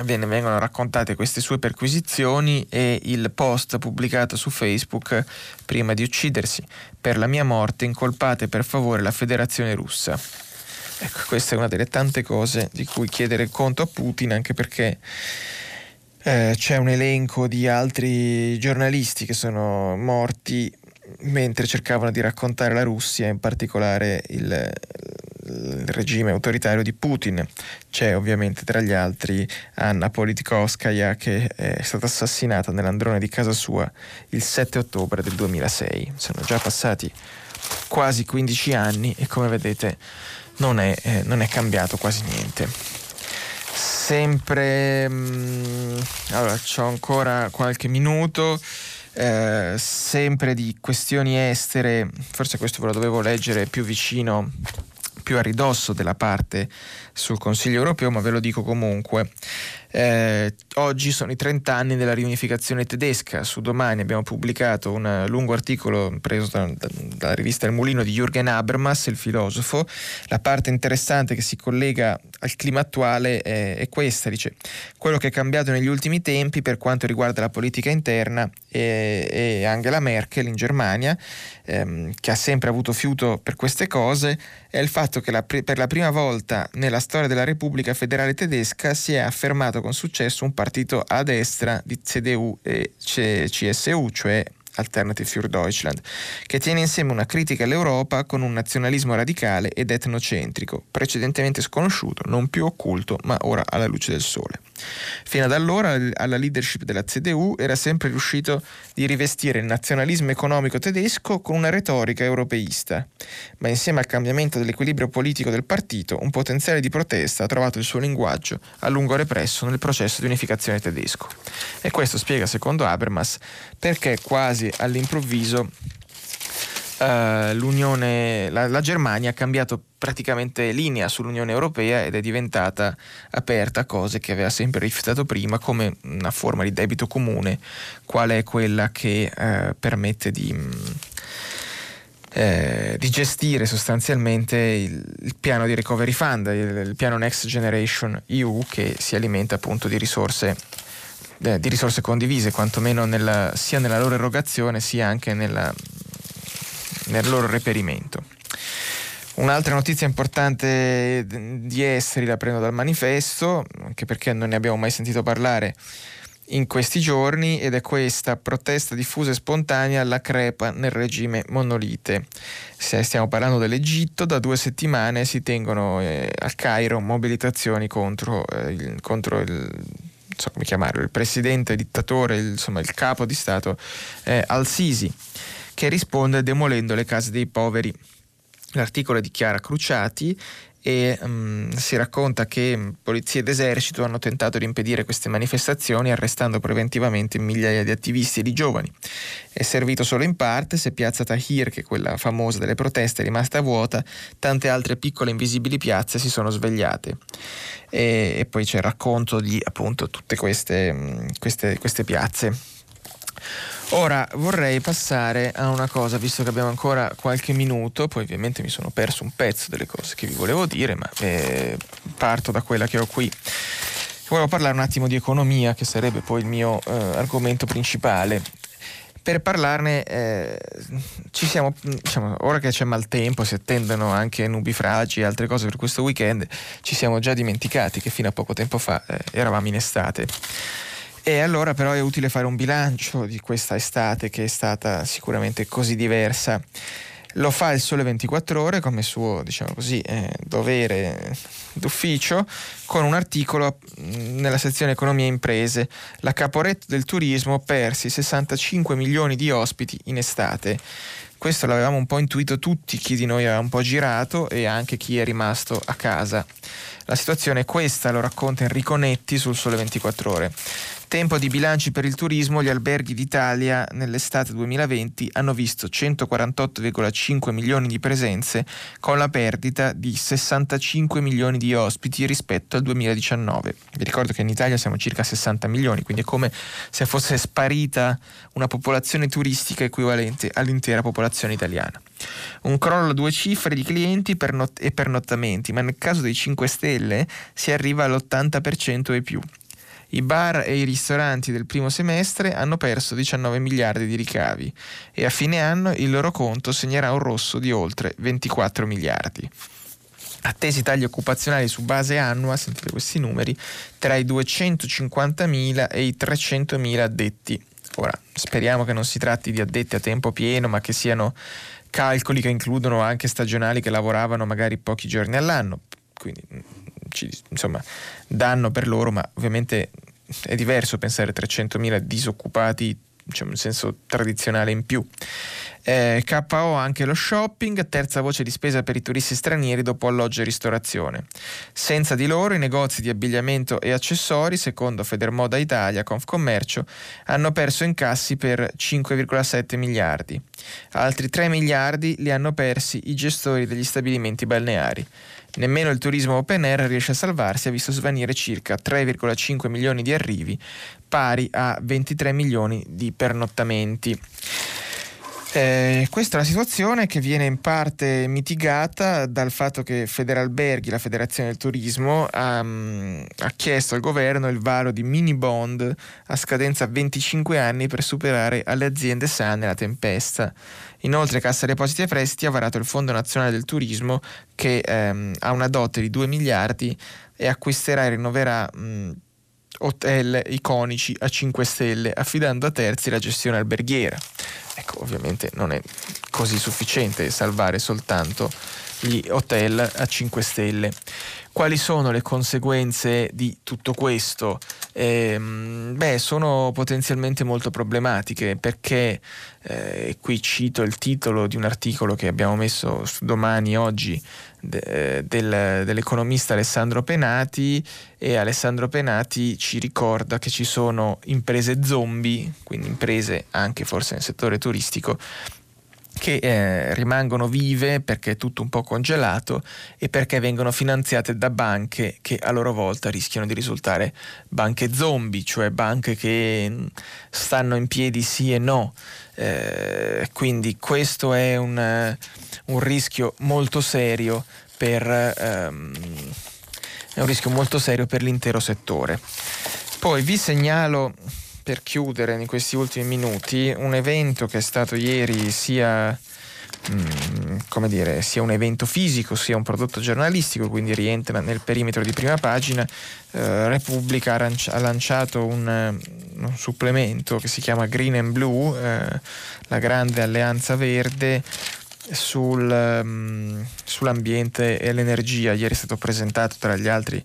vengono raccontate queste sue perquisizioni e il post pubblicato su Facebook prima di uccidersi. Per la mia morte incolpate per favore la federazione russa. Ecco, questa è una delle tante cose di cui chiedere conto a Putin, anche perché eh, c'è un elenco di altri giornalisti che sono morti mentre cercavano di raccontare la Russia, in particolare il, il regime autoritario di Putin. C'è ovviamente tra gli altri Anna Politkovskaya che è stata assassinata nell'androne di casa sua il 7 ottobre del 2006. Sono già passati quasi 15 anni e come vedete non è, eh, non è cambiato quasi niente sempre... Mh, mm, allora, ho ancora qualche minuto. Eh, sempre di questioni estere, forse questo ve lo dovevo leggere più vicino, più a ridosso della parte sul Consiglio europeo, ma ve lo dico comunque. Eh, oggi sono i 30 anni della riunificazione tedesca. Su domani abbiamo pubblicato un lungo articolo preso da, da, dalla rivista Il Mulino di Jürgen Habermas, il filosofo. La parte interessante che si collega al clima attuale è, è questa: dice quello che è cambiato negli ultimi tempi per quanto riguarda la politica interna e, e Angela Merkel in Germania, ehm, che ha sempre avuto fiuto per queste cose, è il fatto che la, per la prima volta nella storia della Repubblica Federale Tedesca si è affermato con successo un partito a destra di CDU e CSU, cioè Alternative für Deutschland, che tiene insieme una critica all'Europa con un nazionalismo radicale ed etnocentrico, precedentemente sconosciuto, non più occulto, ma ora alla luce del sole. Fino ad allora alla leadership della CDU era sempre riuscito di rivestire il nazionalismo economico tedesco con una retorica europeista, ma insieme al cambiamento dell'equilibrio politico del partito, un potenziale di protesta ha trovato il suo linguaggio a lungo represso nel processo di unificazione tedesco. E questo spiega, secondo Habermas, perché quasi all'improvviso uh, l'Unione, la, la, Germania ha cambiato praticamente linea sull'Unione Europea ed è diventata aperta a cose che aveva sempre rifiutato prima come una forma di debito comune, quale è quella che uh, permette di... Mm, eh, di gestire sostanzialmente il, il, piano di recovery fund, il, il, piano Next Generation EU che si alimenta appunto di risorse eh, di risorse condivise, quantomeno nella, sia nella loro erogazione sia anche nella, nel loro reperimento. Un'altra notizia importante di esteri la prendo dal manifesto, anche perché non ne abbiamo mai sentito parlare in questi giorni, ed è questa protesta diffusa e spontanea alla crepa nel regime monolite. Se stiamo parlando dell'Egitto, da due settimane si tengono eh, al Cairo mobilitazioni contro, eh, il, contro il so il presidente, il dittatore, il, insomma il capo di Stato eh, Al-Sisi, che risponde demolendo le case dei poveri. L'articolo è di Chiara Cruciati e um, si racconta che polizia ed esercito hanno tentato di impedire queste manifestazioni arrestando preventivamente migliaia di attivisti e di giovani. È servito solo in parte se piazza Tahir, che è quella famosa delle proteste, è rimasta vuota, tante altre piccole invisibili piazze si sono svegliate. E, e poi c'è il racconto di appunto tutte queste, queste, queste piazze. Ora vorrei passare a una cosa, visto che abbiamo ancora qualche minuto, poi ovviamente mi sono perso un pezzo delle cose che vi volevo dire, ma eh, parto da quella che ho qui. Volevo parlare un attimo di economia, che sarebbe poi il mio eh, argomento principale. Per parlarne eh, ci siamo, diciamo, ora che c'è maltempo, si attendono anche nubifragi e altre cose per questo weekend, ci siamo già dimenticati che fino a poco tempo fa eh, eravamo in estate. E allora però è utile fare un bilancio di questa estate che è stata sicuramente così diversa. Lo fa il Sole 24 Ore come suo diciamo così, eh, dovere d'ufficio con un articolo mm, nella sezione Economia e Imprese. La Caporetto del turismo persi 65 milioni di ospiti in estate. Questo l'avevamo un po' intuito tutti, chi di noi aveva un po' girato e anche chi è rimasto a casa. La situazione è questa, lo racconta Enrico Netti sul Sole 24 Ore. Tempo di bilanci per il turismo, gli alberghi d'Italia nell'estate 2020 hanno visto 148,5 milioni di presenze con la perdita di 65 milioni di ospiti rispetto al 2019. Vi ricordo che in Italia siamo circa 60 milioni, quindi è come se fosse sparita una popolazione turistica equivalente all'intera popolazione italiana. Un crollo a due cifre di clienti per not- e pernottamenti, ma nel caso dei 5 Stelle si arriva all'80% e più. I bar e i ristoranti del primo semestre hanno perso 19 miliardi di ricavi e a fine anno il loro conto segnerà un rosso di oltre 24 miliardi. Attesi tagli occupazionali su base annua, sentite questi numeri, tra i 250.000 e i 300.000 addetti. Ora, speriamo che non si tratti di addetti a tempo pieno, ma che siano calcoli che includono anche stagionali che lavoravano magari pochi giorni all'anno. Quindi ci, insomma, danno per loro, ma ovviamente è diverso pensare a 300.000 disoccupati diciamo, in senso tradizionale in più. Eh, KO anche lo shopping, terza voce di spesa per i turisti stranieri dopo alloggio e ristorazione. Senza di loro i negozi di abbigliamento e accessori, secondo Federmoda Italia, Confcommercio, hanno perso incassi per 5,7 miliardi. Altri 3 miliardi li hanno persi i gestori degli stabilimenti balneari. Nemmeno il turismo open air riesce a salvarsi, ha visto svanire circa 3,5 milioni di arrivi, pari a 23 milioni di pernottamenti. Eh, questa è una situazione che viene in parte mitigata dal fatto che Federalberghi, la Federazione del Turismo, ha, um, ha, chiesto al governo il varo di mini bond a scadenza 25 anni per superare alle aziende sane la tempesta. Inoltre Cassa Depositi e Prestiti ha varato il Fondo Nazionale del Turismo che um, ha una dote di 2 miliardi e acquisterà e rinnoverà um, hotel iconici a 5 stelle affidando a terzi la gestione alberghiera. Ecco, ovviamente non è così sufficiente salvare soltanto gli hotel a 5 stelle. Quali sono le conseguenze di tutto questo? Eh, beh, sono potenzialmente molto problematiche perché, eh, qui cito il titolo di un articolo che abbiamo messo su domani oggi de, del, dell'economista Alessandro Penati e Alessandro Penati ci ricorda che ci sono imprese zombie, quindi imprese anche forse nel settore turistico, che eh, rimangono vive perché è tutto un po' congelato e perché vengono finanziate da banche che a loro volta rischiano di risultare banche zombie, cioè banche che mm, stanno in piedi sì e no. Eh, quindi questo è un, un rischio molto serio per, ehm, è un rischio molto serio per l'intero settore. Poi vi segnalo per chiudere in questi ultimi minuti un evento che è stato ieri sia mm, come dire, sia un evento fisico sia un prodotto giornalistico, quindi rientra nel perimetro di prima pagina. Eh, Repubblica ha lanciato un, un, supplemento che si chiama Green and Blue, eh, la grande alleanza verde. Sul, um, sull'ambiente e l'energia, ieri è stato presentato tra gli altri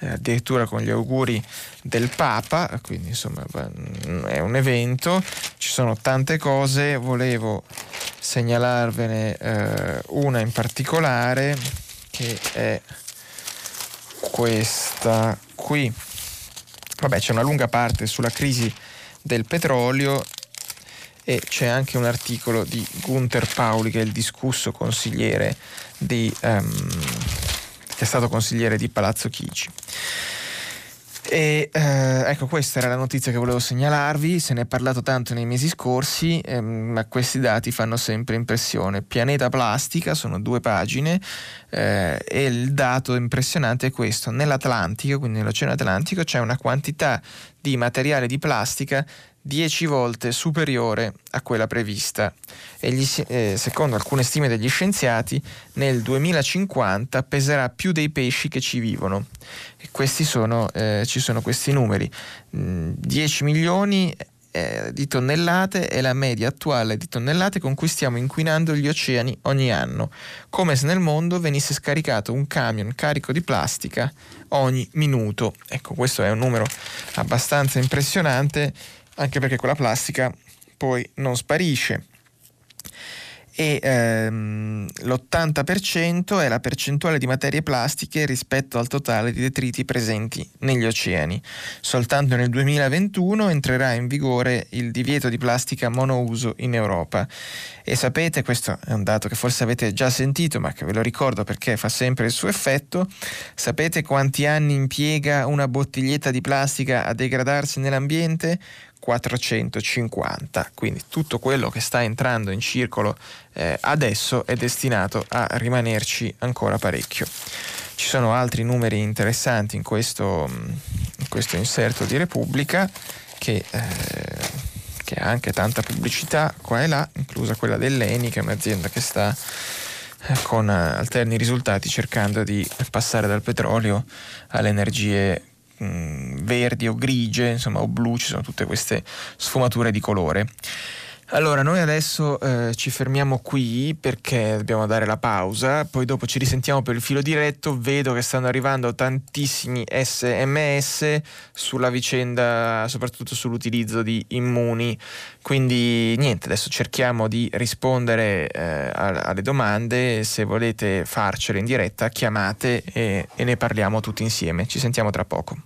eh, addirittura con gli auguri del Papa, quindi insomma è un evento, ci sono tante cose, volevo segnalarvene eh, una in particolare che è questa qui. Vabbè, c'è una lunga parte sulla crisi del petrolio e c'è anche un articolo di Gunther Pauli che è il discusso consigliere di um, che è stato consigliere di Palazzo Chigi. E eh, ecco, questa era la notizia che volevo segnalarvi. Se ne è parlato tanto nei mesi scorsi, ehm, ma questi dati fanno sempre impressione. Pianeta Plastica sono due pagine eh, e il dato impressionante è questo: nell'Atlantico, quindi nell'Oceano Atlantico, c'è una quantità di materiale di plastica 10 volte superiore a quella prevista e gli, eh, secondo alcune stime degli scienziati nel 2050 peserà più dei pesci che ci vivono. Questi sono, eh, ci sono questi numeri, mm, 10 milioni eh, di tonnellate è la media attuale di tonnellate con cui stiamo inquinando gli oceani ogni anno, come se nel mondo venisse scaricato un camion carico di plastica ogni minuto. Ecco, questo è un numero abbastanza impressionante anche perché quella plastica poi non sparisce e ehm, l'80% è la percentuale di materie plastiche rispetto al totale di detriti presenti negli oceani. Soltanto nel 2021 entrerà in vigore il divieto di plastica monouso in Europa. E sapete, questo è un dato che forse avete già sentito, ma che ve lo ricordo perché fa sempre il suo effetto, sapete quanti anni impiega una bottiglietta di plastica a degradarsi nell'ambiente? 450. Quindi tutto quello che sta entrando in circolo eh, adesso è destinato a rimanerci ancora parecchio. Ci sono altri numeri interessanti in questo, mm, in questo inserto di Repubblica che, eh, che, ha anche tanta pubblicità qua e là, inclusa quella dell'Eni, che è un'azienda che sta eh, con alterni risultati cercando di passare dal petrolio alle energie mh, mm, verdi o grigie, insomma, o blu, ci sono tutte queste sfumature di colore. Allora, noi adesso eh, ci fermiamo qui perché dobbiamo dare la pausa, poi dopo ci risentiamo per il filo diretto, vedo che stanno arrivando tantissimi sms sulla vicenda, soprattutto sull'utilizzo di immuni, quindi niente, adesso cerchiamo di rispondere eh, alle domande, se volete farcele in diretta chiamate e, e ne parliamo tutti insieme, ci sentiamo tra poco.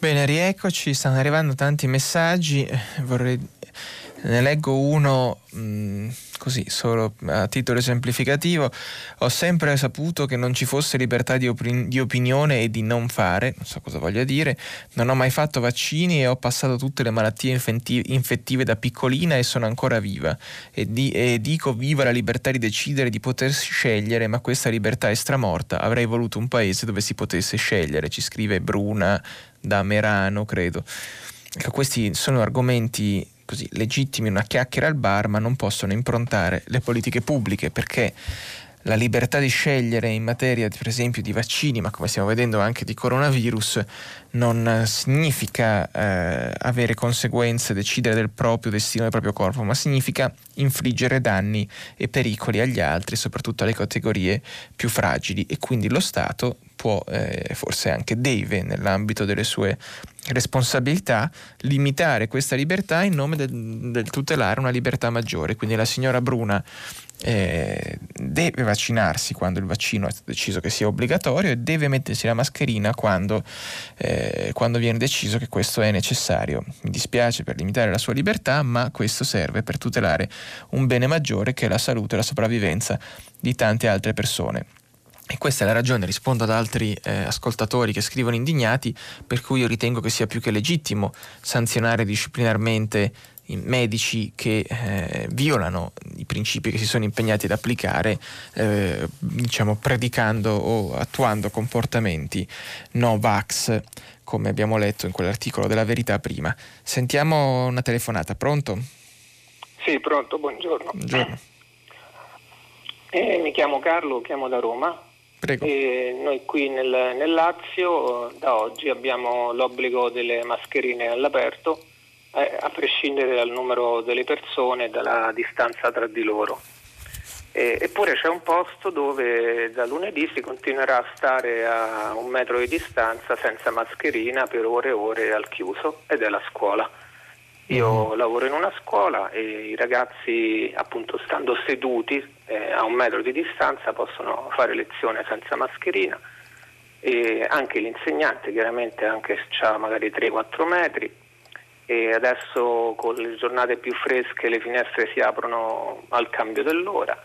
Bene, rieccoci, stanno arrivando tanti messaggi, vorrei ne leggo uno mh, mm, così, solo a titolo esemplificativo. Ho sempre saputo che non ci fosse libertà di, opin- di, opinione e di non fare, non so cosa voglia dire. Non ho mai fatto vaccini e ho passato tutte le malattie infetti- infettive da piccolina e sono ancora viva. E, di- e dico viva la libertà di decidere, di potersi scegliere, ma questa libertà è stramorta. Avrei voluto un paese dove si potesse scegliere, ci scrive Bruna da Merano, credo. Ecco, questi sono argomenti così legittimi una chiacchiera al bar, ma non possono improntare le politiche pubbliche perché la libertà di scegliere in materia, per esempio, di vaccini, ma come stiamo vedendo anche di coronavirus, non significa eh, avere conseguenze, decidere del proprio destino del proprio corpo, ma significa infliggere danni e pericoli agli altri, soprattutto alle categorie più fragili. E quindi lo Stato può, eh, forse anche deve, nell'ambito delle sue responsabilità, limitare questa libertà in nome del, del tutelare una libertà maggiore. Quindi la signora Bruna eh, deve vaccinarsi quando il vaccino è deciso che sia obbligatorio e deve mettersi la mascherina quando, eh, quando, viene deciso che questo è necessario. Mi dispiace per limitare la sua libertà, ma questo serve per tutelare un bene maggiore che è la salute e la sopravvivenza di tante altre persone. E questa è la ragione, rispondo ad altri eh, ascoltatori che scrivono indignati, per cui io ritengo che sia più che legittimo sanzionare disciplinarmente medici che eh, violano i principi che si sono impegnati ad applicare, eh, diciamo predicando o attuando comportamenti no vax, come abbiamo letto in quell'articolo della verità prima. Sentiamo una telefonata, pronto? Sì, pronto, buongiorno. Buongiorno. Eh, mi chiamo Carlo, chiamo da Roma. E noi qui nel, nel Lazio da oggi abbiamo l'obbligo delle mascherine all'aperto eh, a prescindere dal numero delle persone e dalla distanza tra di loro. E, eppure c'è un posto dove da lunedì si continuerà a stare a un metro di distanza senza mascherina per ore e ore al chiuso ed è la scuola. Io mm. lavoro in una scuola e i ragazzi appunto stando seduti eh, a un metro di distanza possono fare lezione senza mascherina. E anche l'insegnante chiaramente anche se ha magari 3-4 metri. E adesso con le giornate più fresche le finestre si aprono al cambio dell'ora.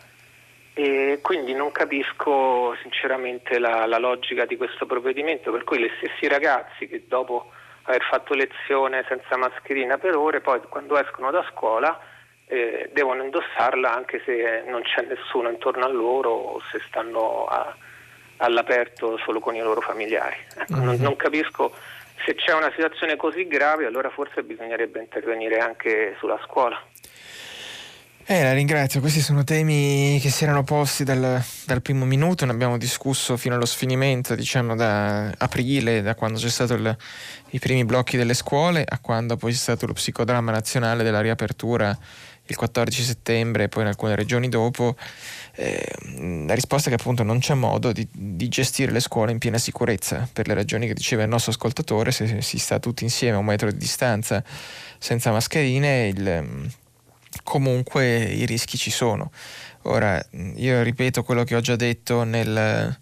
E quindi non capisco sinceramente la, la logica di questo provvedimento. Per cui gli stessi ragazzi che dopo aver fatto lezione senza mascherina per ore poi quando escono da scuola eh, devono indossarla anche se non c'è nessuno intorno a loro o se stanno a, all'aperto solo con i loro familiari. Ecco, mm-hmm. non, non capisco se c'è una situazione così grave allora forse bisognerebbe intervenire anche sulla scuola. Eh, la ringrazio, questi sono temi che si erano posti dal, dal, primo minuto, ne abbiamo discusso fino allo sfinimento, diciamo da aprile, da quando c'è stato il, i primi blocchi delle scuole, a quando poi c'è stato lo psicodramma nazionale della riapertura il 14 settembre e poi in alcune regioni dopo, eh, la risposta è che appunto non c'è modo di, di, gestire le scuole in piena sicurezza per le ragioni che diceva il nostro ascoltatore, se si sta tutti insieme a un metro di distanza senza mascherine, il, comunque i rischi ci sono. Ora, io ripeto quello che ho già detto nel,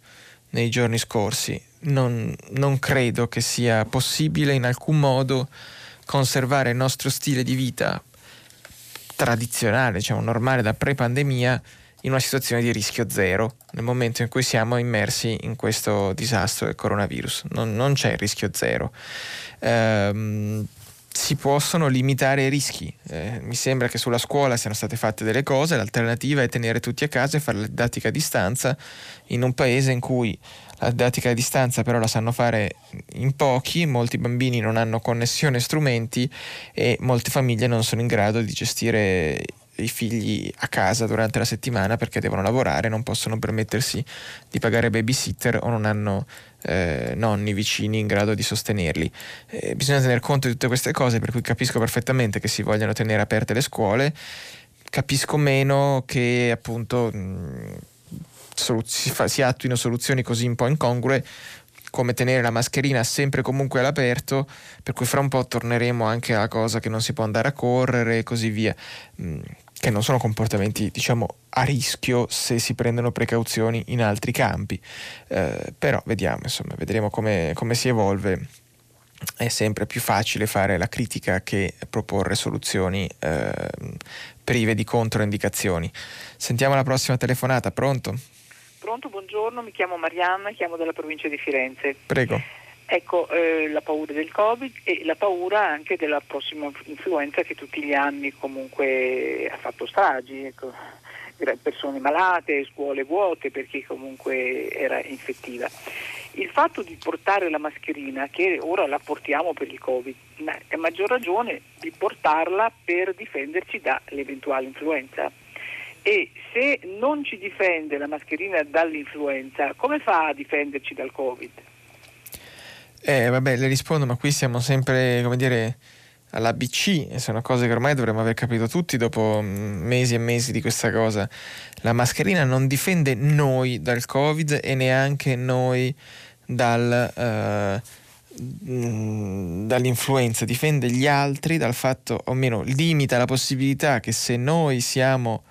nei giorni scorsi, non, non credo che sia possibile in alcun modo conservare il nostro stile di vita tradizionale, diciamo normale da pre-pandemia, in una situazione di rischio zero nel momento in cui siamo immersi in questo disastro del coronavirus. Non, non c'è rischio zero. Ehm, si possono limitare i rischi. Eh, mi sembra che sulla scuola siano state fatte delle cose, l'alternativa è tenere tutti a casa e fare la didattica a distanza in un paese in cui didattica a distanza però la sanno fare in pochi, molti bambini non hanno connessione strumenti e molte famiglie non sono in grado di gestire i figli a casa durante la settimana perché devono lavorare, non possono permettersi di pagare babysitter o non hanno eh, nonni vicini in grado di sostenerli. Eh, bisogna tener conto di tutte queste cose, per cui capisco perfettamente che si vogliano tenere aperte le scuole, capisco meno che appunto mh, si, fa, si attuino soluzioni così un po' incongrue come tenere la mascherina sempre comunque all'aperto, per cui fra un po' torneremo anche alla cosa che non si può andare a correre e così via, mm, che non sono comportamenti diciamo a rischio se si prendono precauzioni in altri campi, eh, però vediamo, insomma, vedremo come, come si evolve è sempre più facile fare la critica che proporre soluzioni eh, prive di controindicazioni. Sentiamo la prossima telefonata, pronto? Pronto, buongiorno, mi chiamo Marianna, chiamo dalla provincia di Firenze. Prego. Ecco, eh, la paura del Covid e la paura anche della prossima influenza che tutti gli anni comunque ha fatto stragi, ecco. persone malate, scuole vuote perché comunque era infettiva. Il fatto di portare la mascherina, che ora la portiamo per il Covid, ma a maggior ragione di portarla per difenderci dall'eventuale influenza e se non ci difende la mascherina dall'influenza, come fa a difenderci dal Covid? Eh, vabbè, le rispondo, ma qui siamo sempre, come dire, all'ABC e sono cose che ormai dovremmo aver capito tutti dopo mm, mesi e mesi di questa cosa. La mascherina non difende noi dal Covid e neanche noi dal, uh, dall'influenza, difende gli altri dal fatto, o meno limita la possibilità che se noi siamo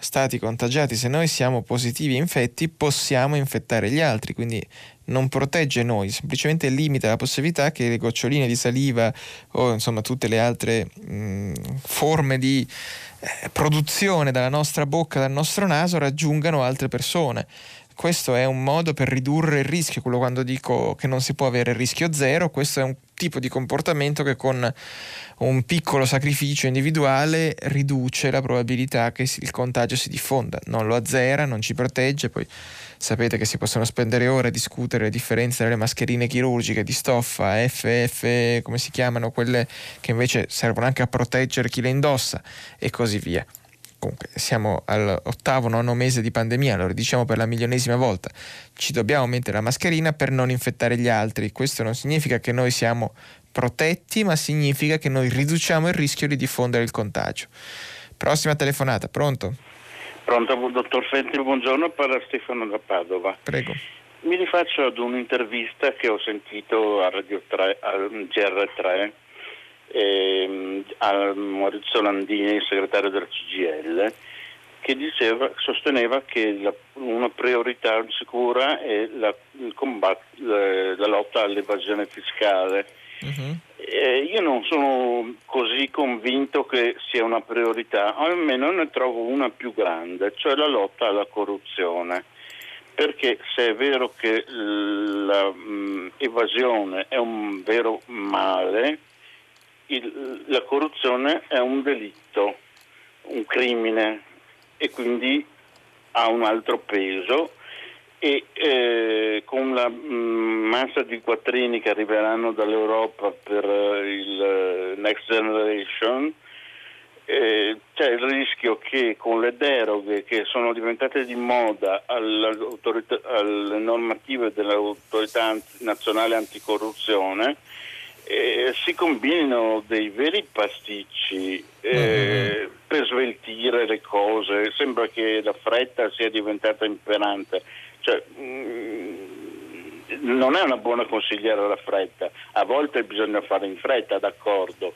stati contagiati, se noi siamo positivi e infetti, possiamo infettare gli altri, quindi non protegge noi, semplicemente limita la possibilità che le goccioline di saliva o insomma tutte le altre mh, forme di eh, produzione dalla nostra bocca, dal nostro naso raggiungano altre persone. Questo è un modo per ridurre il rischio, quello quando dico che non si può avere il rischio zero, questo è un tipo di comportamento che con un piccolo sacrificio individuale riduce la probabilità che il contagio si diffonda, non lo azzera, non ci protegge, poi sapete che si possono spendere ore a discutere le differenze tra le mascherine chirurgiche di stoffa, FF, come si chiamano, quelle che invece servono anche a proteggere chi le indossa e così via comunque siamo all'ottavo, nono mese di pandemia, lo diciamo per la milionesima volta, ci dobbiamo mettere la mascherina per non infettare gli altri. Questo non significa che noi siamo protetti, ma significa che noi riduciamo il rischio di diffondere il contagio. Prossima telefonata, pronto? Pronto, dottor Fenti, buongiorno, parla Stefano da Padova. Prego. Mi rifaccio ad un'intervista che ho sentito a Radio 3, al GR3 ehm, a Maurizio Landini, segretario del CGL, che diceva, sosteneva che la, una priorità sicura è la, combat, la, la lotta all'evasione fiscale. Uh-huh. Eh, io non sono così convinto che sia una priorità, almeno ne trovo una più grande, cioè la lotta alla corruzione. Perché se è vero che l'evasione è un vero male, il, la corruzione è un delitto, un crimine e quindi ha un altro peso. E eh, con la mh, mm, massa di quattrini che arriveranno dall'Europa per uh, il uh, Next Generation eh, c'è il rischio che con le deroghe che sono diventate di moda alle normative dell'autorità nazionale anticorruzione eh, si combinino dei veri pasticci eh, mm-hmm. per sveltire le cose. Sembra che la fretta sia diventata imperante. Cioè, mh, mm, non è una buona consigliera la fretta, a volte bisogna fare in fretta, d'accordo,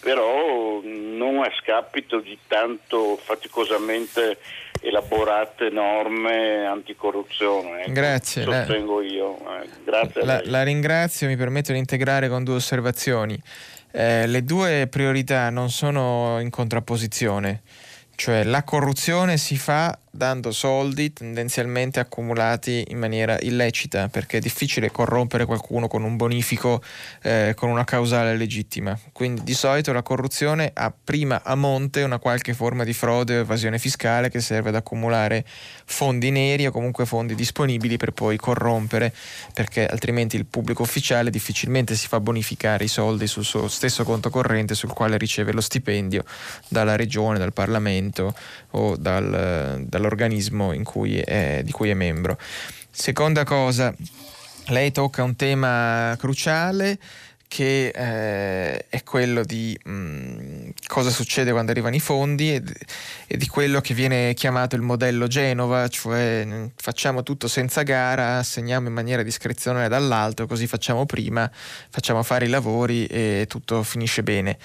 però non a scapito di tanto faticosamente elaborate norme anticorruzione. Ecco, Grazie. Sostengo la, io. Eh, grazie la, la, ringrazio, mi permetto di integrare con due osservazioni. Eh, le due priorità non sono in contrapposizione, cioè la corruzione si fa dando soldi tendenzialmente accumulati in maniera illecita, perché è difficile corrompere qualcuno con un bonifico, eh, con una causale legittima. Quindi di solito la corruzione ha prima a monte una qualche forma di frode o evasione fiscale che serve ad accumulare fondi neri o comunque fondi disponibili per poi corrompere, perché altrimenti il pubblico ufficiale difficilmente si fa bonificare i soldi sul suo stesso conto corrente sul quale riceve lo stipendio dalla regione, dal Parlamento o dal, dall'organismo cui è, di cui è membro. Seconda cosa, lei tocca un tema cruciale che eh, è quello di mh, mm, cosa succede quando arrivano i fondi e, e, di quello che viene chiamato il modello Genova, cioè mm, facciamo tutto senza gara, assegniamo in maniera discrezionale dall'alto, così facciamo prima, facciamo fare i lavori e tutto finisce bene.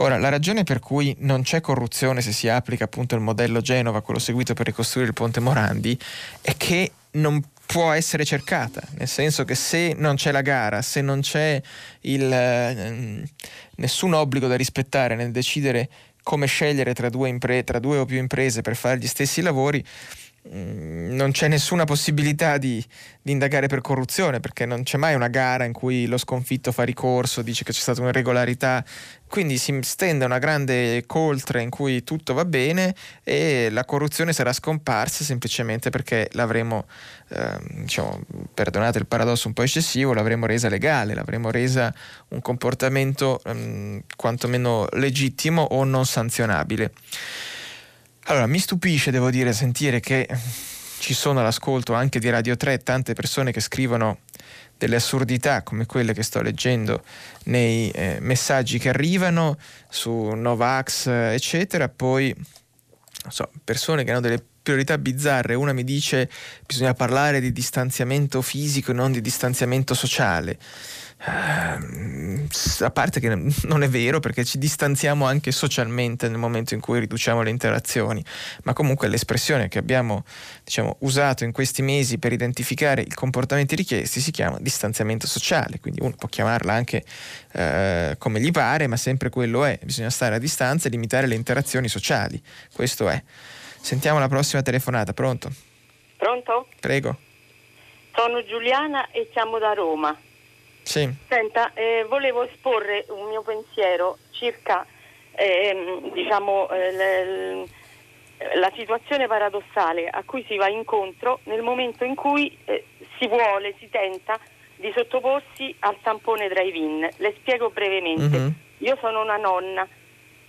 Ora, la ragione per cui non c'è corruzione se si applica appunto il modello Genova, quello seguito per ricostruire il ponte Morandi, è che non può essere cercata, nel senso che se non c'è la gara, se non c'è il, eh, nessun obbligo da rispettare nel decidere come scegliere tra due, impre- tra due o più imprese per fare gli stessi lavori, non c'è nessuna possibilità di, di, indagare per corruzione perché non c'è mai una gara in cui lo sconfitto fa ricorso, dice che c'è stata un'irregolarità, quindi si stende una grande coltre in cui tutto va bene e la corruzione sarà scomparsa semplicemente perché l'avremo, eh, diciamo, perdonate il paradosso un po' eccessivo, l'avremo resa legale, l'avremo resa un comportamento eh, quantomeno legittimo o non sanzionabile. Allora, mi stupisce, devo dire, sentire che ci sono all'ascolto anche di Radio 3 tante persone che scrivono delle assurdità come quelle che sto leggendo nei eh, messaggi che arrivano su Novax, eccetera, poi so, persone che hanno delle priorità bizzarre. Una mi dice bisogna parlare di distanziamento fisico e non di distanziamento sociale. Uh, a parte che non è vero perché ci distanziamo anche socialmente nel momento in cui riduciamo le interazioni, ma comunque l'espressione che abbiamo diciamo, usato in questi mesi per identificare i comportamenti richiesti si chiama distanziamento sociale, quindi uno può chiamarla anche uh, come gli pare, ma sempre quello è, bisogna stare a distanza e limitare le interazioni sociali, questo è. Sentiamo la prossima telefonata, pronto? Pronto? Prego. Sono Giuliana e siamo da Roma. Sì. Senta, eh, volevo esporre un mio pensiero circa eh, diciamo, eh, la situazione paradossale a cui si va incontro nel momento in cui eh, si vuole, si tenta di sottoporsi al tampone drive-in. Le spiego brevemente. Mm-hmm. Io sono una nonna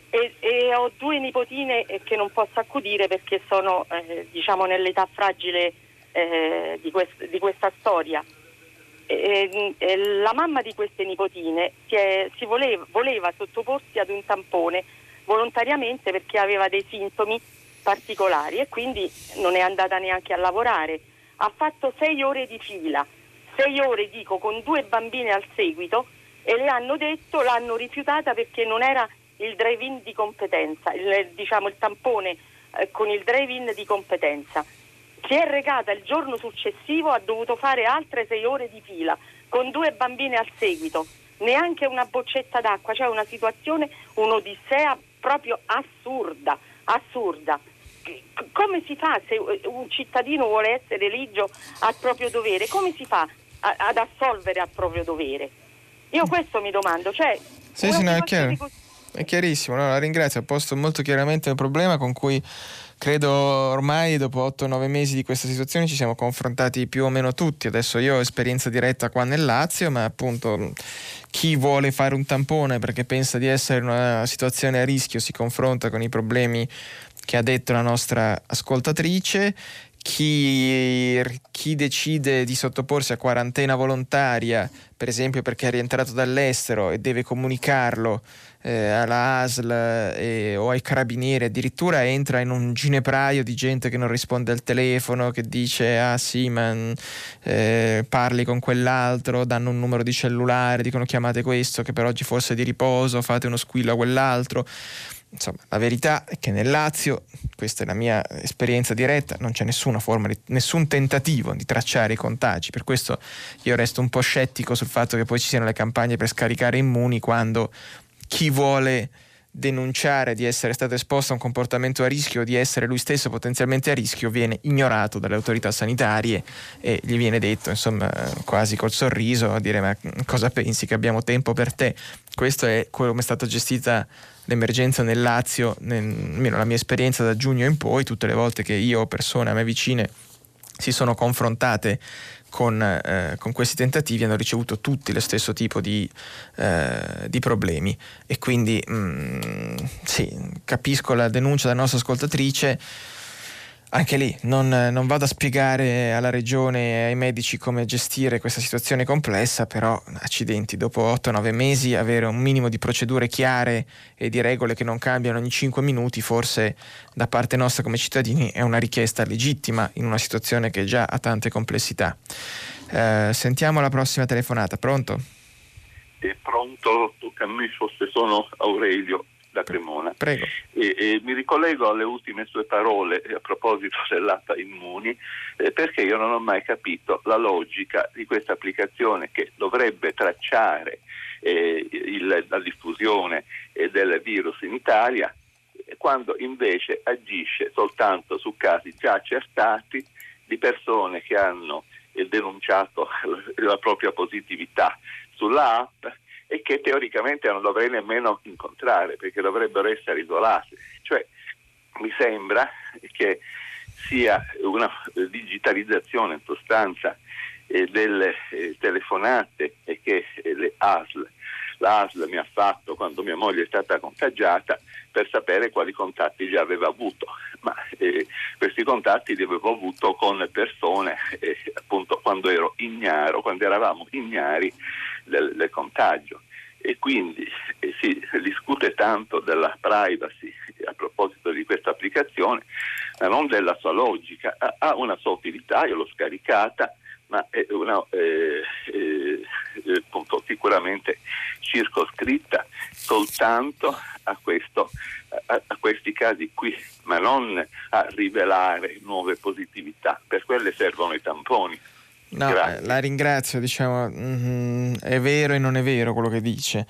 e, e, ho due nipotine che non posso accudire perché sono eh, diciamo, nell'età fragile eh, di, quest- di questa storia eh, eh, la mamma di queste nipotine si, è, si voleva, voleva sottoporsi ad un tampone volontariamente perché aveva dei sintomi particolari e quindi non è andata neanche a lavorare. Ha fatto sei ore di fila, sei ore dico con due bambine al seguito e le hanno detto, l'hanno rifiutata perché non era il drive-in di competenza, il, diciamo il tampone eh, con il drive-in di competenza. Si è recata il giorno successivo, ha dovuto fare altre sei ore di fila con due bambine al seguito, neanche una boccetta d'acqua, cioè una situazione, un'odissea proprio assurda, assurda. Come si fa se un cittadino vuole essere ligio al proprio dovere? Come si fa a, ad assolvere al proprio dovere? Io questo mi domando, cioè... Sì, sì, no, è chiaro. È chiarissimo, no, la ringrazio, ha posto molto chiaramente il problema con cui credo ormai dopo 8-9 mesi di questa situazione ci siamo confrontati più o meno tutti. Adesso io ho esperienza diretta qua nel Lazio, ma appunto chi vuole fare un tampone perché pensa di essere in una situazione a rischio si confronta con i problemi che ha detto la nostra ascoltatrice chi, chi, decide di sottoporsi a quarantena volontaria, per esempio perché è rientrato dall'estero e deve comunicarlo eh, alla ASL eh, o ai carabinieri, addirittura entra in un ginepraio di gente che non risponde al telefono, che dice ah sì ma eh, parli con quell'altro, danno un numero di cellulare, dicono chiamate questo che per oggi forse è di riposo, fate uno squillo a quell'altro. Insomma, la verità è che nel Lazio, questa è la mia esperienza diretta, non c'è nessuna forma, di, nessun tentativo di tracciare i contagi. Per questo io resto un po' scettico sul fatto che poi ci siano le campagne per scaricare immuni quando chi vuole denunciare di essere stato esposto a un comportamento a rischio, di essere lui stesso potenzialmente a rischio, viene ignorato dalle autorità sanitarie e gli viene detto, insomma, quasi col sorriso, a dire ma cosa pensi che abbiamo tempo per te? Questo è come è stata gestita l'emergenza nel Lazio, almeno la mia esperienza da giugno in poi, tutte le volte che io persone a me vicine si sono confrontate con, eh, con, questi tentativi hanno ricevuto tutti lo stesso tipo di, eh, di problemi. E quindi mh, mm, sì, capisco la denuncia della nostra ascoltatrice Anche lì non, non, vado a spiegare alla regione e ai medici come gestire questa situazione complessa, però accidenti, dopo 8-9 mesi avere un minimo di procedure chiare e di regole che non cambiano ogni 5 minuti, forse da parte nostra come cittadini è una richiesta legittima in una situazione che già ha tante complessità. Eh, sentiamo la prossima telefonata, pronto? È pronto, tocca a me, forse sono Aurelio da Cremona. Prego. E, e mi ricollego alle ultime sue parole a proposito dell'app Immuni, eh, perché io non ho mai capito la logica di questa applicazione che dovrebbe tracciare eh, il, la diffusione eh, del virus in Italia, quando invece agisce soltanto su casi già accertati di persone che hanno eh, denunciato la propria positività sulla app e che teoricamente non dovrei nemmeno incontrare perché dovrebbero essere isolati. Cioè, mi sembra che sia una digitalizzazione in sostanza eh, delle eh, telefonate e che eh, le ASL, la ASL mi ha fatto quando mia moglie è stata contagiata per sapere quali contatti già aveva avuto, ma eh, questi contatti li avevo avuto con persone eh, appunto quando ero ignaro, quando eravamo ignari del, del contagio e quindi eh, si discute tanto della privacy a proposito di questa applicazione, ma non della sua logica. Ha, ha una sua utilità, io l'ho scaricata, ma è una, eh, eh, eh appunto, sicuramente circoscritta soltanto a, questo, a, a, questi casi qui, ma non a rivelare nuove positività. Per quelle servono i tamponi. No, Grazie. la ringrazio, diciamo, mm, è vero e non è vero quello che dice,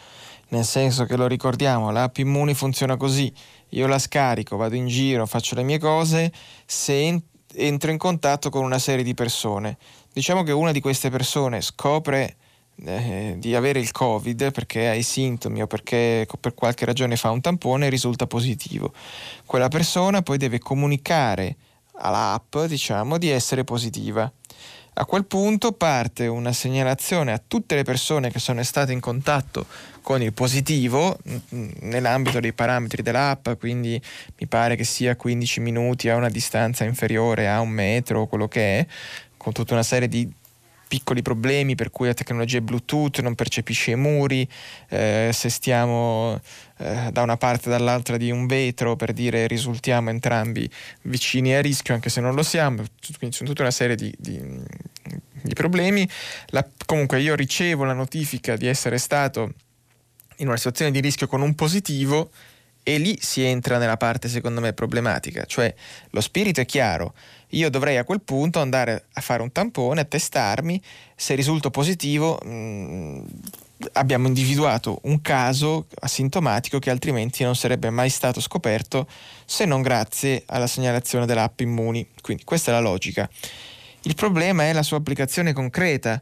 nel senso che lo ricordiamo, l'app Immuni funziona così, io la scarico, vado in giro, faccio le mie cose, se entro in contatto con una serie di persone. Diciamo che una di queste persone scopre eh, di avere il Covid perché ha i sintomi o perché per qualche ragione fa un tampone e risulta positivo. Quella persona poi deve comunicare all'app, diciamo, di essere positiva a quel punto parte una segnalazione a tutte le persone che sono state in contatto con il positivo nell'ambito dei parametri dell'app, quindi mi pare che sia 15 minuti a una distanza inferiore a un metro o quello che è, con tutta una serie di piccoli problemi per cui la tecnologia Bluetooth non percepisce i muri, eh, se stiamo eh, da una parte o dall'altra di un vetro per dire risultiamo entrambi vicini a rischio anche se non lo siamo, quindi sono tutta una serie di, di, di problemi. La, comunque io ricevo la notifica di essere stato in una situazione di rischio con un positivo e lì si entra nella parte secondo me problematica, cioè lo spirito è chiaro, io dovrei a quel punto andare a fare un tampone, a testarmi, se risulto positivo mh, mm, abbiamo individuato un caso asintomatico che altrimenti non sarebbe mai stato scoperto se non grazie alla segnalazione dell'app Immuni. Quindi questa è la logica. Il problema è la sua applicazione concreta,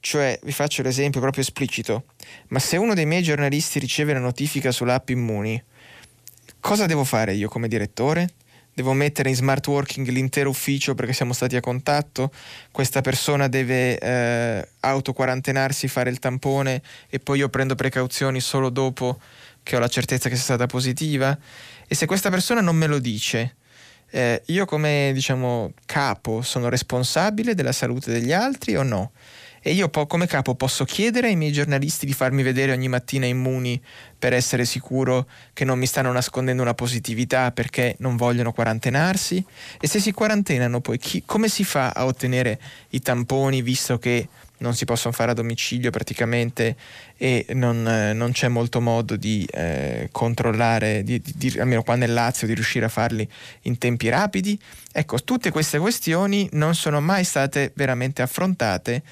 cioè vi faccio l'esempio proprio esplicito, ma se uno dei miei giornalisti riceve la notifica sull'app Immuni, cosa devo fare io come direttore? Devo mettere in smart working l'intero ufficio perché siamo stati a contatto, questa persona deve eh, autoquarantenarsi, fare il tampone e poi io prendo precauzioni solo dopo che ho la certezza che sia stata positiva e se questa persona non me lo dice, eh, io come diciamo capo sono responsabile della salute degli altri o no? E io po- come capo posso chiedere ai miei giornalisti di farmi vedere ogni mattina immuni per essere sicuro che non mi stanno nascondendo una positività perché non vogliono quarantenarsi? E se si quarantenano poi chi- come si fa a ottenere i tamponi visto che non si possono fare a domicilio praticamente e non, eh, non c'è molto modo di eh, controllare, di, di, di, almeno qua nel Lazio, di riuscire a farli in tempi rapidi. Ecco, tutte queste questioni non sono mai state veramente affrontate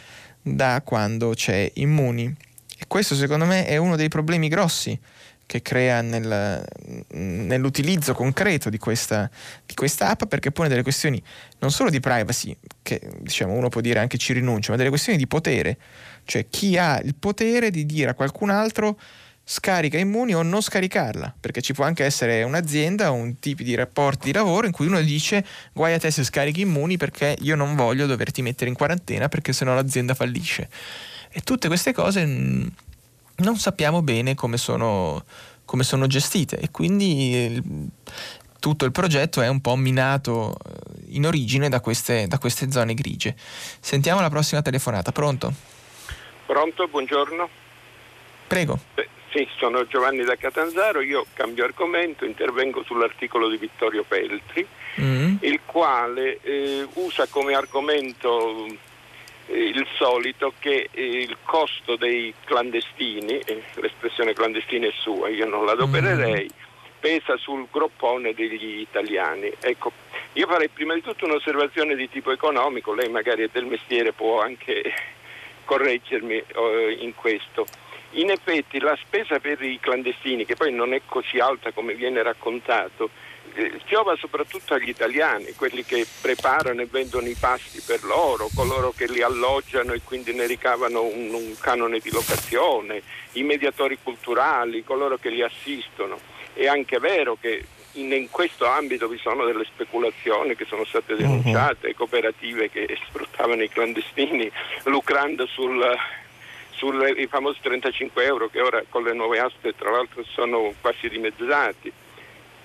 da quando c'è Immuni. E questo secondo me è uno dei problemi grossi che crea nel, nell'utilizzo concreto di questa, di questa, app perché pone delle questioni non solo di privacy, che diciamo uno può dire anche ci rinuncio, ma delle questioni di potere, cioè chi ha il potere di dire a qualcun altro scarica immuni o non scaricarla, perché ci può anche essere un'azienda o un tipo di rapporti di lavoro in cui uno dice guai a te se scarichi immuni perché io non voglio doverti mettere in quarantena perché sennò l'azienda fallisce. E tutte queste cose non sappiamo bene come sono, come sono gestite e quindi il, tutto il progetto è un po' minato in origine da queste, da queste zone grigie. Sentiamo la prossima telefonata. Pronto? Pronto, buongiorno. Prego. Eh, sì, sono Giovanni da Catanzaro, io cambio argomento, intervengo sull'articolo di Vittorio Peltri, mm. il quale eh, usa come argomento eh, il solito che eh, il costo dei clandestini, eh, l'espressione clandestina è sua, io non la adopererei, mm. pesa sul groppone degli italiani. Ecco, io farei prima di tutto un'osservazione di tipo economico, lei magari è del mestiere, può anche correggermi eh, in questo. In effetti la spesa per i clandestini, che poi non è così alta come viene raccontato, eh, giova soprattutto agli italiani, quelli che preparano e vendono i pasti per loro, coloro che li alloggiano e quindi ne ricavano un, un canone di locazione, i mediatori culturali, coloro che li assistono. È anche vero che in, in, questo ambito vi sono delle speculazioni che sono state denunciate, uh-huh. cooperative che sfruttavano i clandestini lucrando sul, sui famosi 35 euro che ora con le nuove aste tra l'altro sono quasi dimezzati.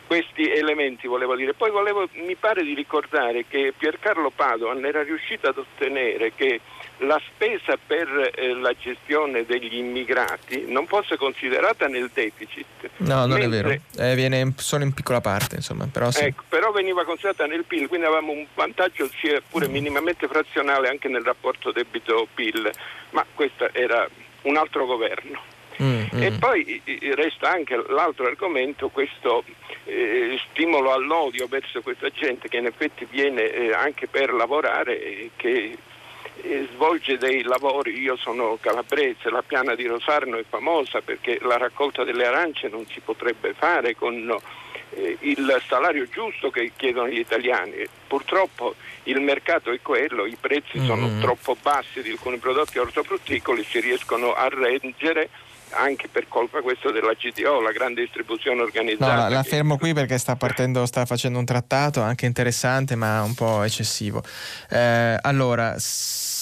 Questi elementi volevo dire. Poi volevo, mi pare di ricordare che Piercarlo Padoan era riuscito ad ottenere che la spesa per eh, la gestione degli immigrati non fosse considerata nel deficit. No, non mentre, è vero, eh, viene solo in piccola parte, insomma, però, sì. ecco, però veniva considerata nel PIL, quindi avevamo un vantaggio sia pure minimamente frazionale anche nel rapporto debito-PIL, ma questo era un altro governo. Mm, mm. E poi resta anche l'altro argomento, questo eh, stimolo all'odio verso questa gente che in effetti viene eh, anche per lavorare e che svolge dei lavori, io sono calabrese, la piana di Rosarno è famosa perché la raccolta delle arance non si potrebbe fare con eh, il salario giusto che chiedono gli italiani. Purtroppo il mercato è quello, i prezzi mm. sono troppo bassi di alcuni prodotti ortofrutticoli, si riescono a reggere anche per colpa questo della GTO, la grande distribuzione organizzata. No, la, la fermo qui perché sta partendo, sta facendo un trattato anche interessante ma un po' eccessivo. Eh, allora,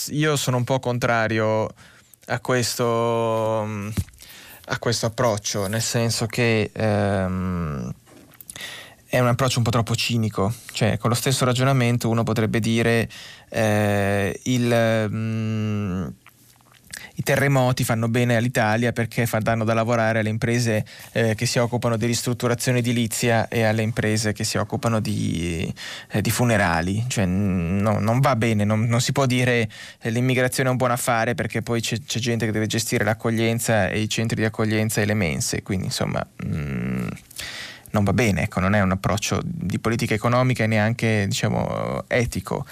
io sono un po' contrario a questo, a questo approccio, nel senso che ehm, è un approccio un po' troppo cinico, cioè con lo stesso ragionamento uno potrebbe dire eh, il... Mh, i terremoti fanno bene all'Italia perché danno da lavorare alle imprese eh, che si occupano di ristrutturazione edilizia e alle imprese che si occupano di, eh, di funerali. Cioè, no, non va bene, non, non si può dire eh, l'immigrazione è un buon affare perché poi c'è, c'è, gente che deve gestire l'accoglienza e i centri di accoglienza e le mense. Quindi insomma... Mh, non va bene, ecco, non è un approccio di politica economica e neanche diciamo, etico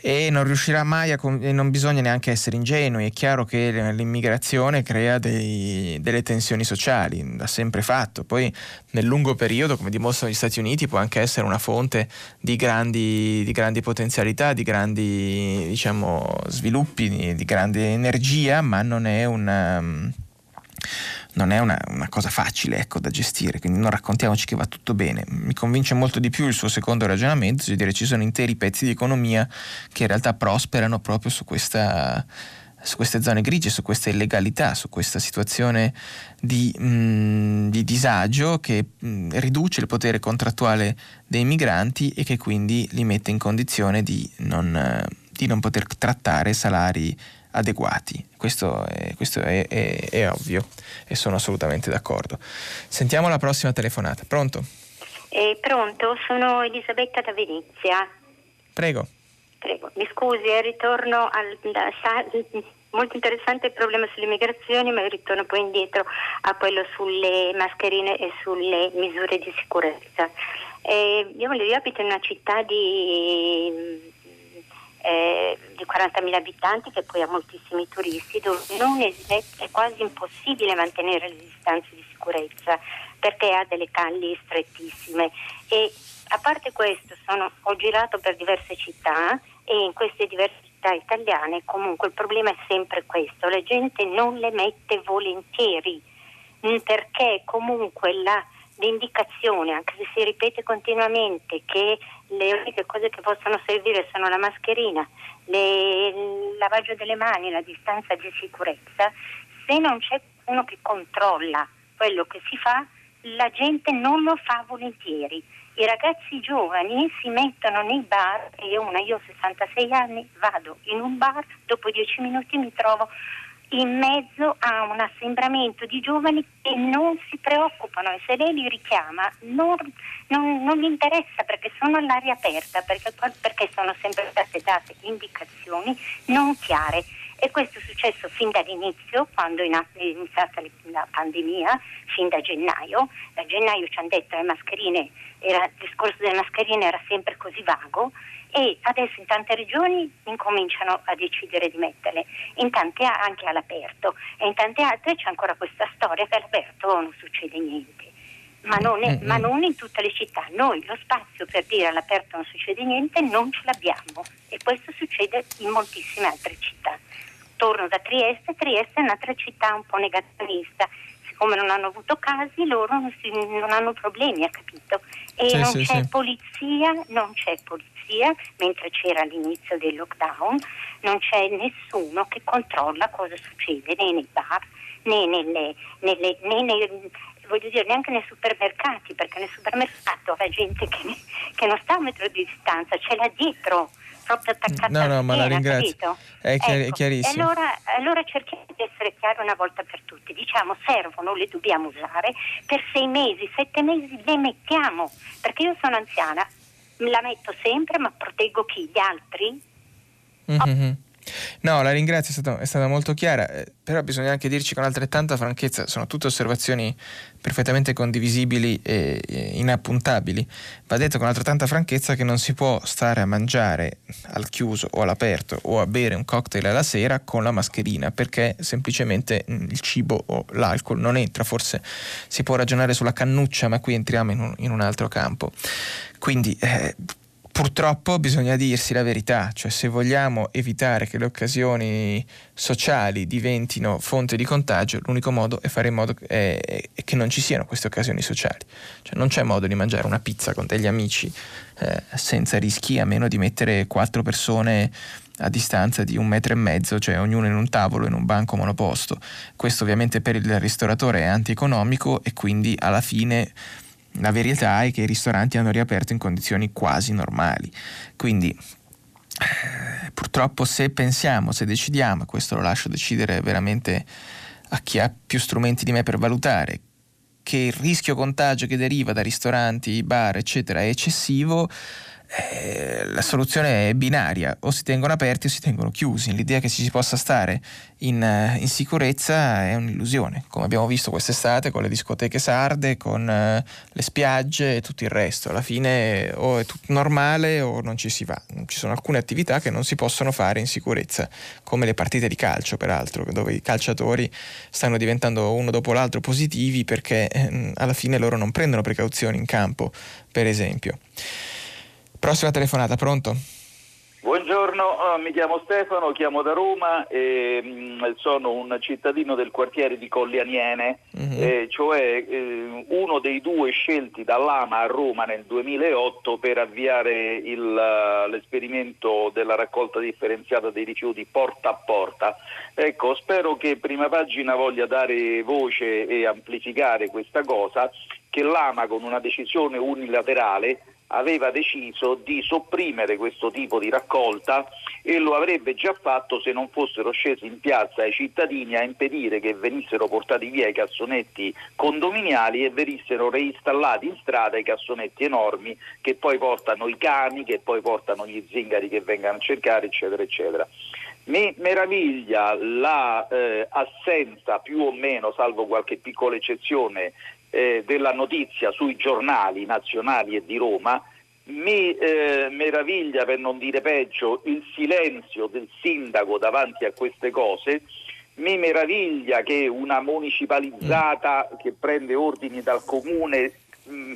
e non riuscirà mai a e non bisogna neanche essere ingenui, è chiaro che l'immigrazione crea dei, delle tensioni sociali, l'ha sempre fatto, poi nel lungo periodo, come dimostrano gli Stati Uniti, può anche essere una fonte di grandi, di grandi potenzialità, di grandi diciamo, sviluppi, di, di grande energia, ma non è una non è una, una cosa facile ecco, da gestire, quindi non raccontiamoci che va tutto bene. Mi convince molto di più il suo secondo ragionamento, cioè dire ci sono interi pezzi di economia che in realtà prosperano proprio su questa su queste zone grigie, su questa illegalità, su questa situazione di, mh, mm, di disagio che mh, mm, riduce il potere contrattuale dei migranti e che quindi li mette in condizione di non, di non poter trattare salari adeguati. Questo, è, questo è, è, è, ovvio e sono assolutamente d'accordo. Sentiamo la prossima telefonata. Pronto? Eh, pronto, sono Elisabetta da Venezia. Prego. Prego, mi scusi, eh, ritorno al... Da, molto interessante il problema sulle migrazioni, ma ritorno poi indietro a quello sulle mascherine e sulle misure di sicurezza. Eh, io, io abito in una città di di 40.000 abitanti che poi ha moltissimi turisti dove è, è, quasi impossibile mantenere le distanze di sicurezza perché ha delle calli strettissime. E a parte questo sono, ho girato per diverse città e in queste diverse città italiane comunque il problema è sempre questo, la gente non le mette volentieri perché comunque la l'indicazione, anche se si ripete continuamente che le uniche cose che possono servire sono la mascherina, le, il lavaggio delle mani, la distanza di sicurezza, se non c'è uno che controlla quello che si fa, la gente non lo fa volentieri. I ragazzi giovani si mettono nei bar, e io, una, io ho 66 anni, vado in un bar, dopo 10 minuti mi trovo in mezzo a un assembramento di giovani che non si preoccupano e se lei li richiama non, non, non gli interessa perché sono all'aria aperta, perché, perché sono sempre state date indicazioni non chiare. E questo è successo fin dall'inizio, quando è iniziata la pandemia, fin da gennaio. Da gennaio ci hanno detto che il discorso delle mascherine era sempre così vago e adesso in tante regioni incominciano a decidere di metterle, in tante anche all'aperto. E in tante altre c'è ancora questa storia che all'aperto non succede niente. Ma non, è, ma non, in tutte le città. Noi lo spazio per dire all'aperto non succede niente non ce l'abbiamo. E questo succede in moltissime altre città. Torno da Trieste, Trieste è un'altra città un po' negazionista, siccome non hanno avuto casi loro non, si, non hanno problemi, ha capito? E sì, non sì, c'è sì. polizia, non c'è polizia, mentre c'era all'inizio del lockdown, non c'è nessuno che controlla cosa succede né nei bar né, nelle, nelle, né nei, voglio dire, neanche nei supermercati, perché nel supermercato la gente che, che non sta a un metro di distanza, ce l'ha dietro proprio attaccata no, no, ma la ringrazio. È, chiar- ecco. chiarissimo. Allora, allora, cerchiamo di essere chiari una volta per tutti. Diciamo, servono, le dobbiamo usare per sei mesi, sette mesi le mettiamo. Perché io sono anziana, la metto sempre, ma proteggo chi? Gli altri? Mm-hmm. Oh. No, la ringrazio, è stata, è stata, molto chiara, eh, però bisogna anche dirci con altrettanta franchezza, sono tutte osservazioni perfettamente condivisibili e, e inappuntabili. Va detto con altrettanta franchezza che non si può stare a mangiare al chiuso o all'aperto o a bere un cocktail alla sera con la mascherina perché semplicemente mm, il cibo o l'alcol non entra, forse si può ragionare sulla cannuccia, ma qui entriamo in un, in un altro campo. Quindi eh, Purtroppo bisogna dirsi la verità, cioè se vogliamo evitare che le occasioni sociali diventino fonte di contagio, l'unico modo è fare in modo che, che non ci siano queste occasioni sociali. Cioè non c'è modo di mangiare una pizza con degli amici eh, senza rischi, a meno di mettere quattro persone a distanza di un metro e mezzo, cioè ognuno in un tavolo, in un banco monoposto. Questo ovviamente per il ristoratore è antieconomico e quindi alla fine la verità è che i ristoranti hanno riaperto in condizioni quasi normali. Quindi eh, purtroppo se pensiamo, se decidiamo, e questo lo lascio decidere veramente a chi ha più strumenti di me per valutare, che il rischio contagio che deriva da ristoranti, bar, eccetera, è eccessivo, eh, la soluzione è binaria, o si tengono aperti o si tengono chiusi. L'idea che ci si possa stare in, eh, in sicurezza è un'illusione, come abbiamo visto quest'estate con le discoteche sarde, con uh, le spiagge e tutto il resto. Alla fine o è tutto normale o non ci si va. Ci sono alcune attività che non si possono fare in sicurezza, come le partite di calcio, peraltro, dove i calciatori stanno diventando uno dopo l'altro positivi perché eh, alla fine loro non prendono precauzioni in campo, per esempio. Prossima telefonata, pronto? Buongiorno, oh, mi chiamo Stefano, chiamo da Roma e mm, sono un cittadino del quartiere di Colli Aniene, mm-hmm. eh, cioè eh, uno dei due scelti dall'AMA a Roma nel 2008 per avviare il, l'esperimento della raccolta differenziata dei rifiuti porta a porta. Ecco, spero che Prima Pagina voglia dare voce e amplificare questa cosa, che l'AMA con una decisione unilaterale aveva deciso di sopprimere questo tipo di raccolta e lo avrebbe già fatto se non fossero scesi in piazza i cittadini a impedire che venissero portati via i cassonetti condominiali e venissero reinstallati in strada i cassonetti enormi che poi portano i cani, che poi portano gli zingari che vengano a cercare, eccetera, eccetera. Mi meraviglia l'assenza eh, più o meno, salvo qualche piccola eccezione, eh, della notizia sui giornali nazionali e di Roma, mi eh, meraviglia, per non dire peggio, il silenzio del sindaco davanti a queste cose. Mi meraviglia che una municipalizzata mm. che prende ordini dal comune mh, mm,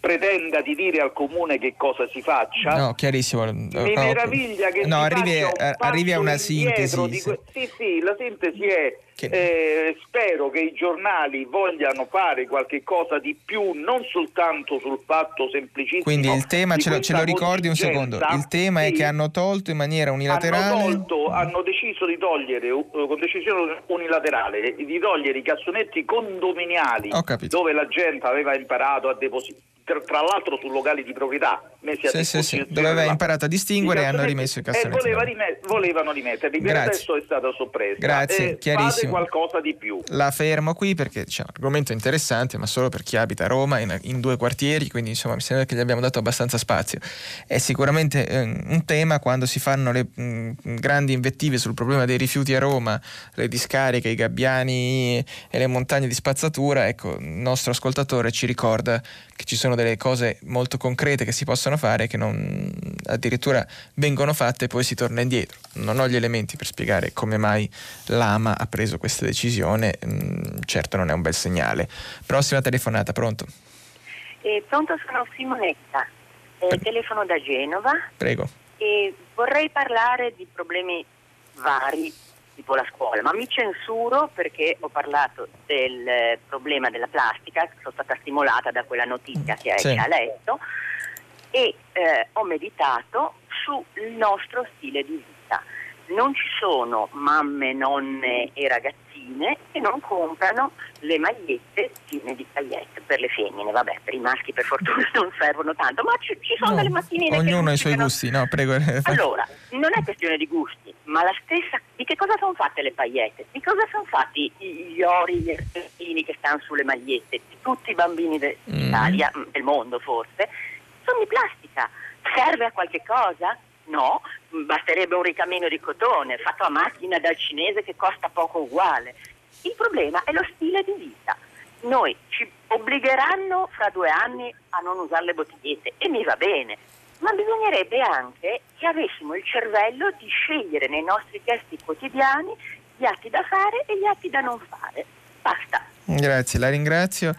pretenda di dire al comune che cosa si faccia. No, chiarissimo. Mi meraviglia che no, arrivi, arrivi, a una sintesi. Que- sì, sì, la sintesi è eh, spero che i giornali vogliano fare qualche cosa di più, non soltanto sul fatto semplicissimo. Quindi il tema, ce lo, ce lo, ricordi un secondo, il tema sì, è che hanno tolto in maniera unilaterale... Hanno, tolto, hanno deciso di togliere, con decisione unilaterale, di togliere i cassonetti condominiali dove la gente aveva imparato a depositare tra l'altro su locali di proprietà messi a sì, disposizione. Sì, sì. Dove aveva imparato a distinguere e hanno rimesso il cassonetti. E voleva rime- volevano rimetterli, per adesso è stata soppressa. Grazie, eh, chiarissimo. Fate qualcosa di più. La fermo qui perché c'è un argomento interessante, ma solo per chi abita a Roma, in, in due quartieri, quindi insomma mi sembra che gli abbiamo dato abbastanza spazio. È sicuramente eh, un tema quando si fanno le mh, mm, grandi invettive sul problema dei rifiuti a Roma, le discariche, i gabbiani e le montagne di spazzatura, ecco, il nostro ascoltatore ci ricorda che ci sono delle cose molto concrete che si possono fare che non, addirittura vengono fatte e poi si torna indietro. Non ho gli elementi per spiegare come mai l'AMA ha preso questa decisione, mm, certo non è un bel segnale. Prossima telefonata, pronto? Eh, pronto, sono Simonetta, eh, telefono da Genova. Prego. E vorrei parlare di problemi vari tipo la scuola, ma mi censuro perché ho parlato del problema della plastica, sono stata stimolata da quella notizia che, sì. ha letto e eh, ho meditato sul nostro stile di vita. Non ci sono mamme, nonne e ragazzini che non comprano le magliette piene di paillette per le femmine, vabbè, per i maschi per fortuna non servono tanto, ma ci, ci sono no, delle mattine ognuno ha i suoi gusti, no, prego. Allora, non è questione di gusti, ma la stessa di che cosa sono fatte le paillette? Di cosa sono fatti gli ori, gli ertolini che stanno sulle magliette? Di tutti i bambini d'Italia, mm. del mondo forse, sono di plastica. Serve a qualche cosa? No, basterebbe un ricamino di cotone fatto a macchina dal cinese che costa poco uguale. Il problema è lo stile di vita. Noi ci obbligheranno fra due anni a non usare le bottigliette e mi va bene, ma bisognerebbe anche che avessimo il cervello di scegliere nei nostri gesti quotidiani gli atti da fare e gli atti da non fare. Basta. Grazie, la ringrazio.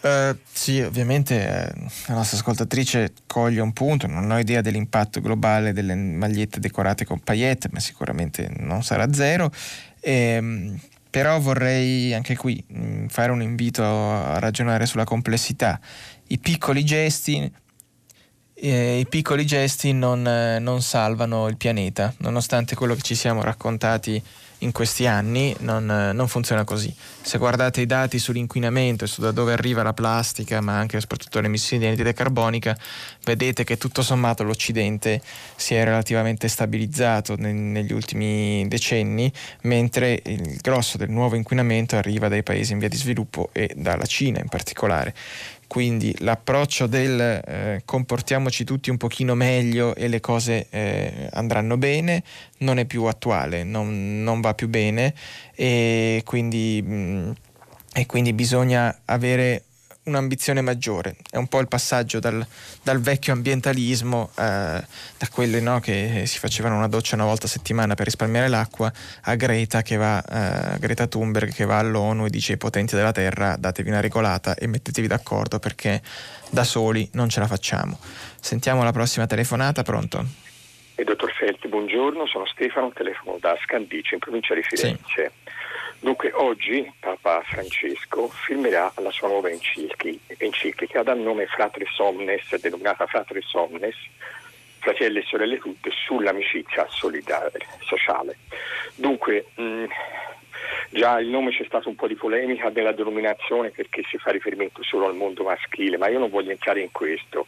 Uh, sì, ovviamente eh, la nostra ascoltatrice coglie un punto, non ho idea dell'impatto globale delle magliette decorate con paillette, ma sicuramente non sarà zero. Ehm, però vorrei anche qui mm, fare un invito a ragionare sulla complessità. I piccoli gesti, eh, i piccoli gesti non, eh, non salvano il pianeta, nonostante quello che ci siamo raccontati in questi anni non, non, funziona così. Se guardate i dati sull'inquinamento e su da dove arriva la plastica, ma anche soprattutto le emissioni di anidride carbonica, vedete che tutto sommato l'Occidente si è relativamente stabilizzato ne, negli ultimi decenni, mentre il grosso del nuovo inquinamento arriva dai paesi in via di sviluppo e dalla Cina in particolare. Quindi l'approccio del eh, comportiamoci tutti un pochino meglio e le cose eh, andranno bene non è più attuale, non, non va più bene. E quindi, mh, mm, e quindi bisogna avere un'ambizione maggiore. È un po' il passaggio dal, dal vecchio ambientalismo, eh, da quelli no, che si facevano una doccia una volta a settimana per risparmiare l'acqua, a Greta, che va, eh, Greta Thunberg che va all'ONU e dice ai potenti della Terra datevi una regolata e mettetevi d'accordo perché da soli non ce la facciamo. Sentiamo la prossima telefonata, pronto? E dottor Felti, buongiorno, sono Stefano, telefono da Scandice in provincia di Firenze. Sì. Dunque oggi Papa Francesco firmerà la sua nuova enciclica dal nome Fratre Somnes, denominata Fratre Somnes, fratelli e sorelle tutte, sull'amicizia solidale, sociale. Dunque mh, Già il nome c'è stato un po' di polemica della denominazione perché si fa riferimento solo al mondo maschile, ma io non voglio entrare in questo.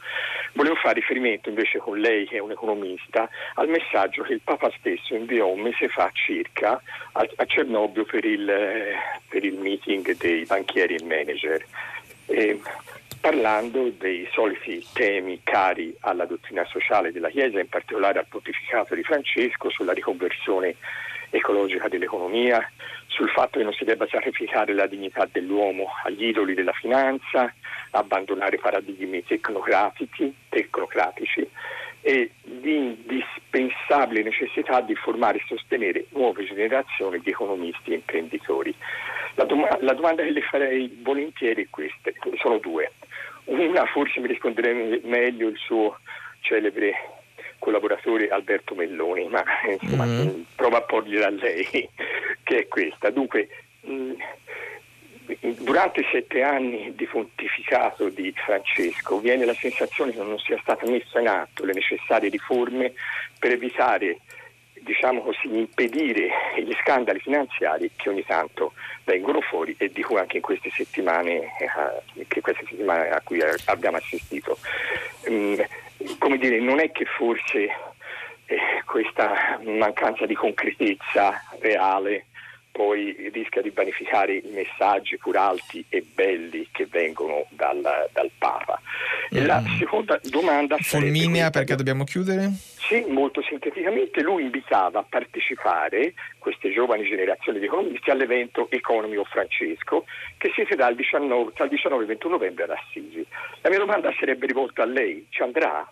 Volevo fare riferimento invece con lei, che è un economista, al messaggio che il Papa stesso inviò un mese fa circa a, a Cernobbio per il, per il, meeting dei banchieri e manager. E, parlando dei soliti temi cari alla dottrina sociale della Chiesa, in particolare al pontificato di Francesco sulla riconversione ecologica dell'economia, sul fatto che non si debba sacrificare la dignità dell'uomo agli idoli della finanza, abbandonare paradigmi tecnocratici, tecnocratici e l'indispensabile necessità di formare e sostenere nuove generazioni di economisti e imprenditori. La, dom- la domanda che le farei volentieri è questa, sono due. Una forse mi risponderebbe meglio il suo celebre collaboratore Alberto Melloni, ma insomma mm. prova a porgliela a lei, che è questa. Dunque, mh, mm, durante i sette anni di pontificato di Francesco viene la sensazione che non sia stata messa in atto le necessarie riforme per evitare diciamo così, impedire gli scandali finanziari che ogni tanto vengono fuori e di cui anche in queste settimane, eh, queste settimane a cui abbiamo assistito. Mm, come dire, non è che forse eh, questa mancanza di concretezza reale poi rischia di vanificare i messaggi pur alti e belli che vengono dal, dal Papa. Mm. La seconda domanda... Fulminea perché dobbiamo chiudere? Sì, molto sinteticamente lui invitava a partecipare queste giovani generazioni di economisti all'evento Economy of Francesco che si terrà il 19, tra il 19 e il 21 novembre ad Assisi. La mia domanda sarebbe rivolta a lei, ci andrà?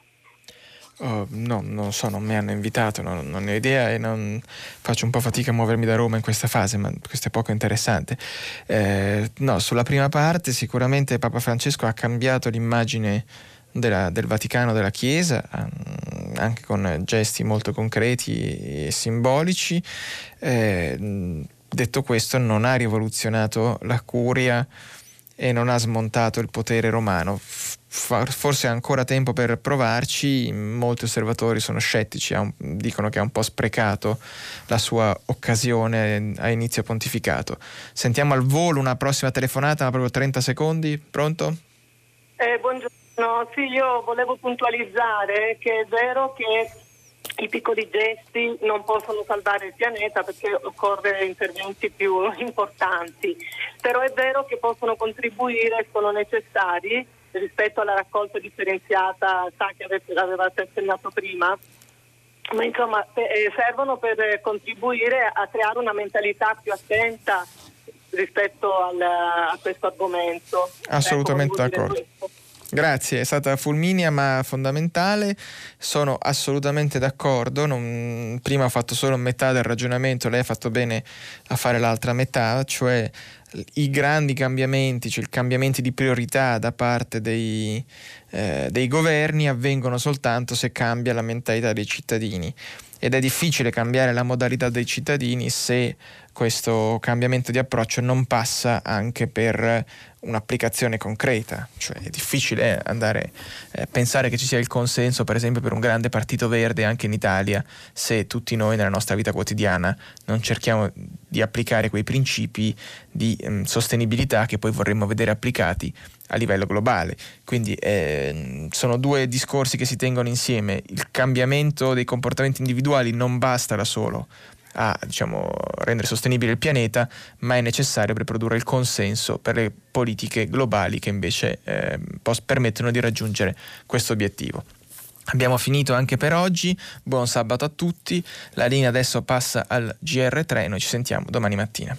Oh, no, non so, non mi hanno invitato, non, non, ne ho idea e non faccio un po' fatica a muovermi da Roma in questa fase, ma questo è poco interessante. Eh, no, sulla prima parte sicuramente Papa Francesco ha cambiato l'immagine della, del Vaticano, della Chiesa, anche con gesti molto concreti e simbolici. Eh, detto questo, non ha rivoluzionato la curia e non ha smontato il potere romano forse è ancora tempo per provarci, molti osservatori sono scettici, dicono che ha un po' sprecato la sua occasione a inizio pontificato. Sentiamo al volo una prossima telefonata, ma proprio 30 secondi, pronto? Eh, buongiorno, sì, io volevo puntualizzare che è vero che i piccoli gesti non possono salvare il pianeta perché occorre interventi più importanti, però è vero che possono contribuire, sono necessari rispetto alla raccolta differenziata sa che avevate accennato prima, ma insomma eh, servono per contribuire a creare una mentalità più attenta rispetto al, a questo argomento. Assolutamente ecco, d'accordo. Grazie, è stata fulminea ma fondamentale, sono assolutamente d'accordo, non, prima ho fatto solo metà del ragionamento, lei ha fatto bene a fare l'altra metà, cioè i grandi cambiamenti, cioè i cambiamenti di priorità da parte dei, eh, dei governi avvengono soltanto se cambia la mentalità dei cittadini. Ed è difficile cambiare la modalità dei cittadini se questo cambiamento di approccio non passa anche per un'applicazione concreta, cioè è difficile andare a eh, pensare che ci sia il consenso per esempio per un grande partito verde anche in Italia se tutti noi nella nostra vita quotidiana non cerchiamo di applicare quei principi di mh, sostenibilità che poi vorremmo vedere applicati a livello globale. Quindi eh, sono due discorsi che si tengono insieme. Il cambiamento dei comportamenti individuali non basta da solo a diciamo, rendere sostenibile il pianeta, ma è necessario per produrre il consenso per le politiche globali che invece eh, permettono di raggiungere questo obiettivo. Abbiamo finito anche per oggi, buon sabato a tutti, la linea adesso passa al GR3, noi ci sentiamo domani mattina.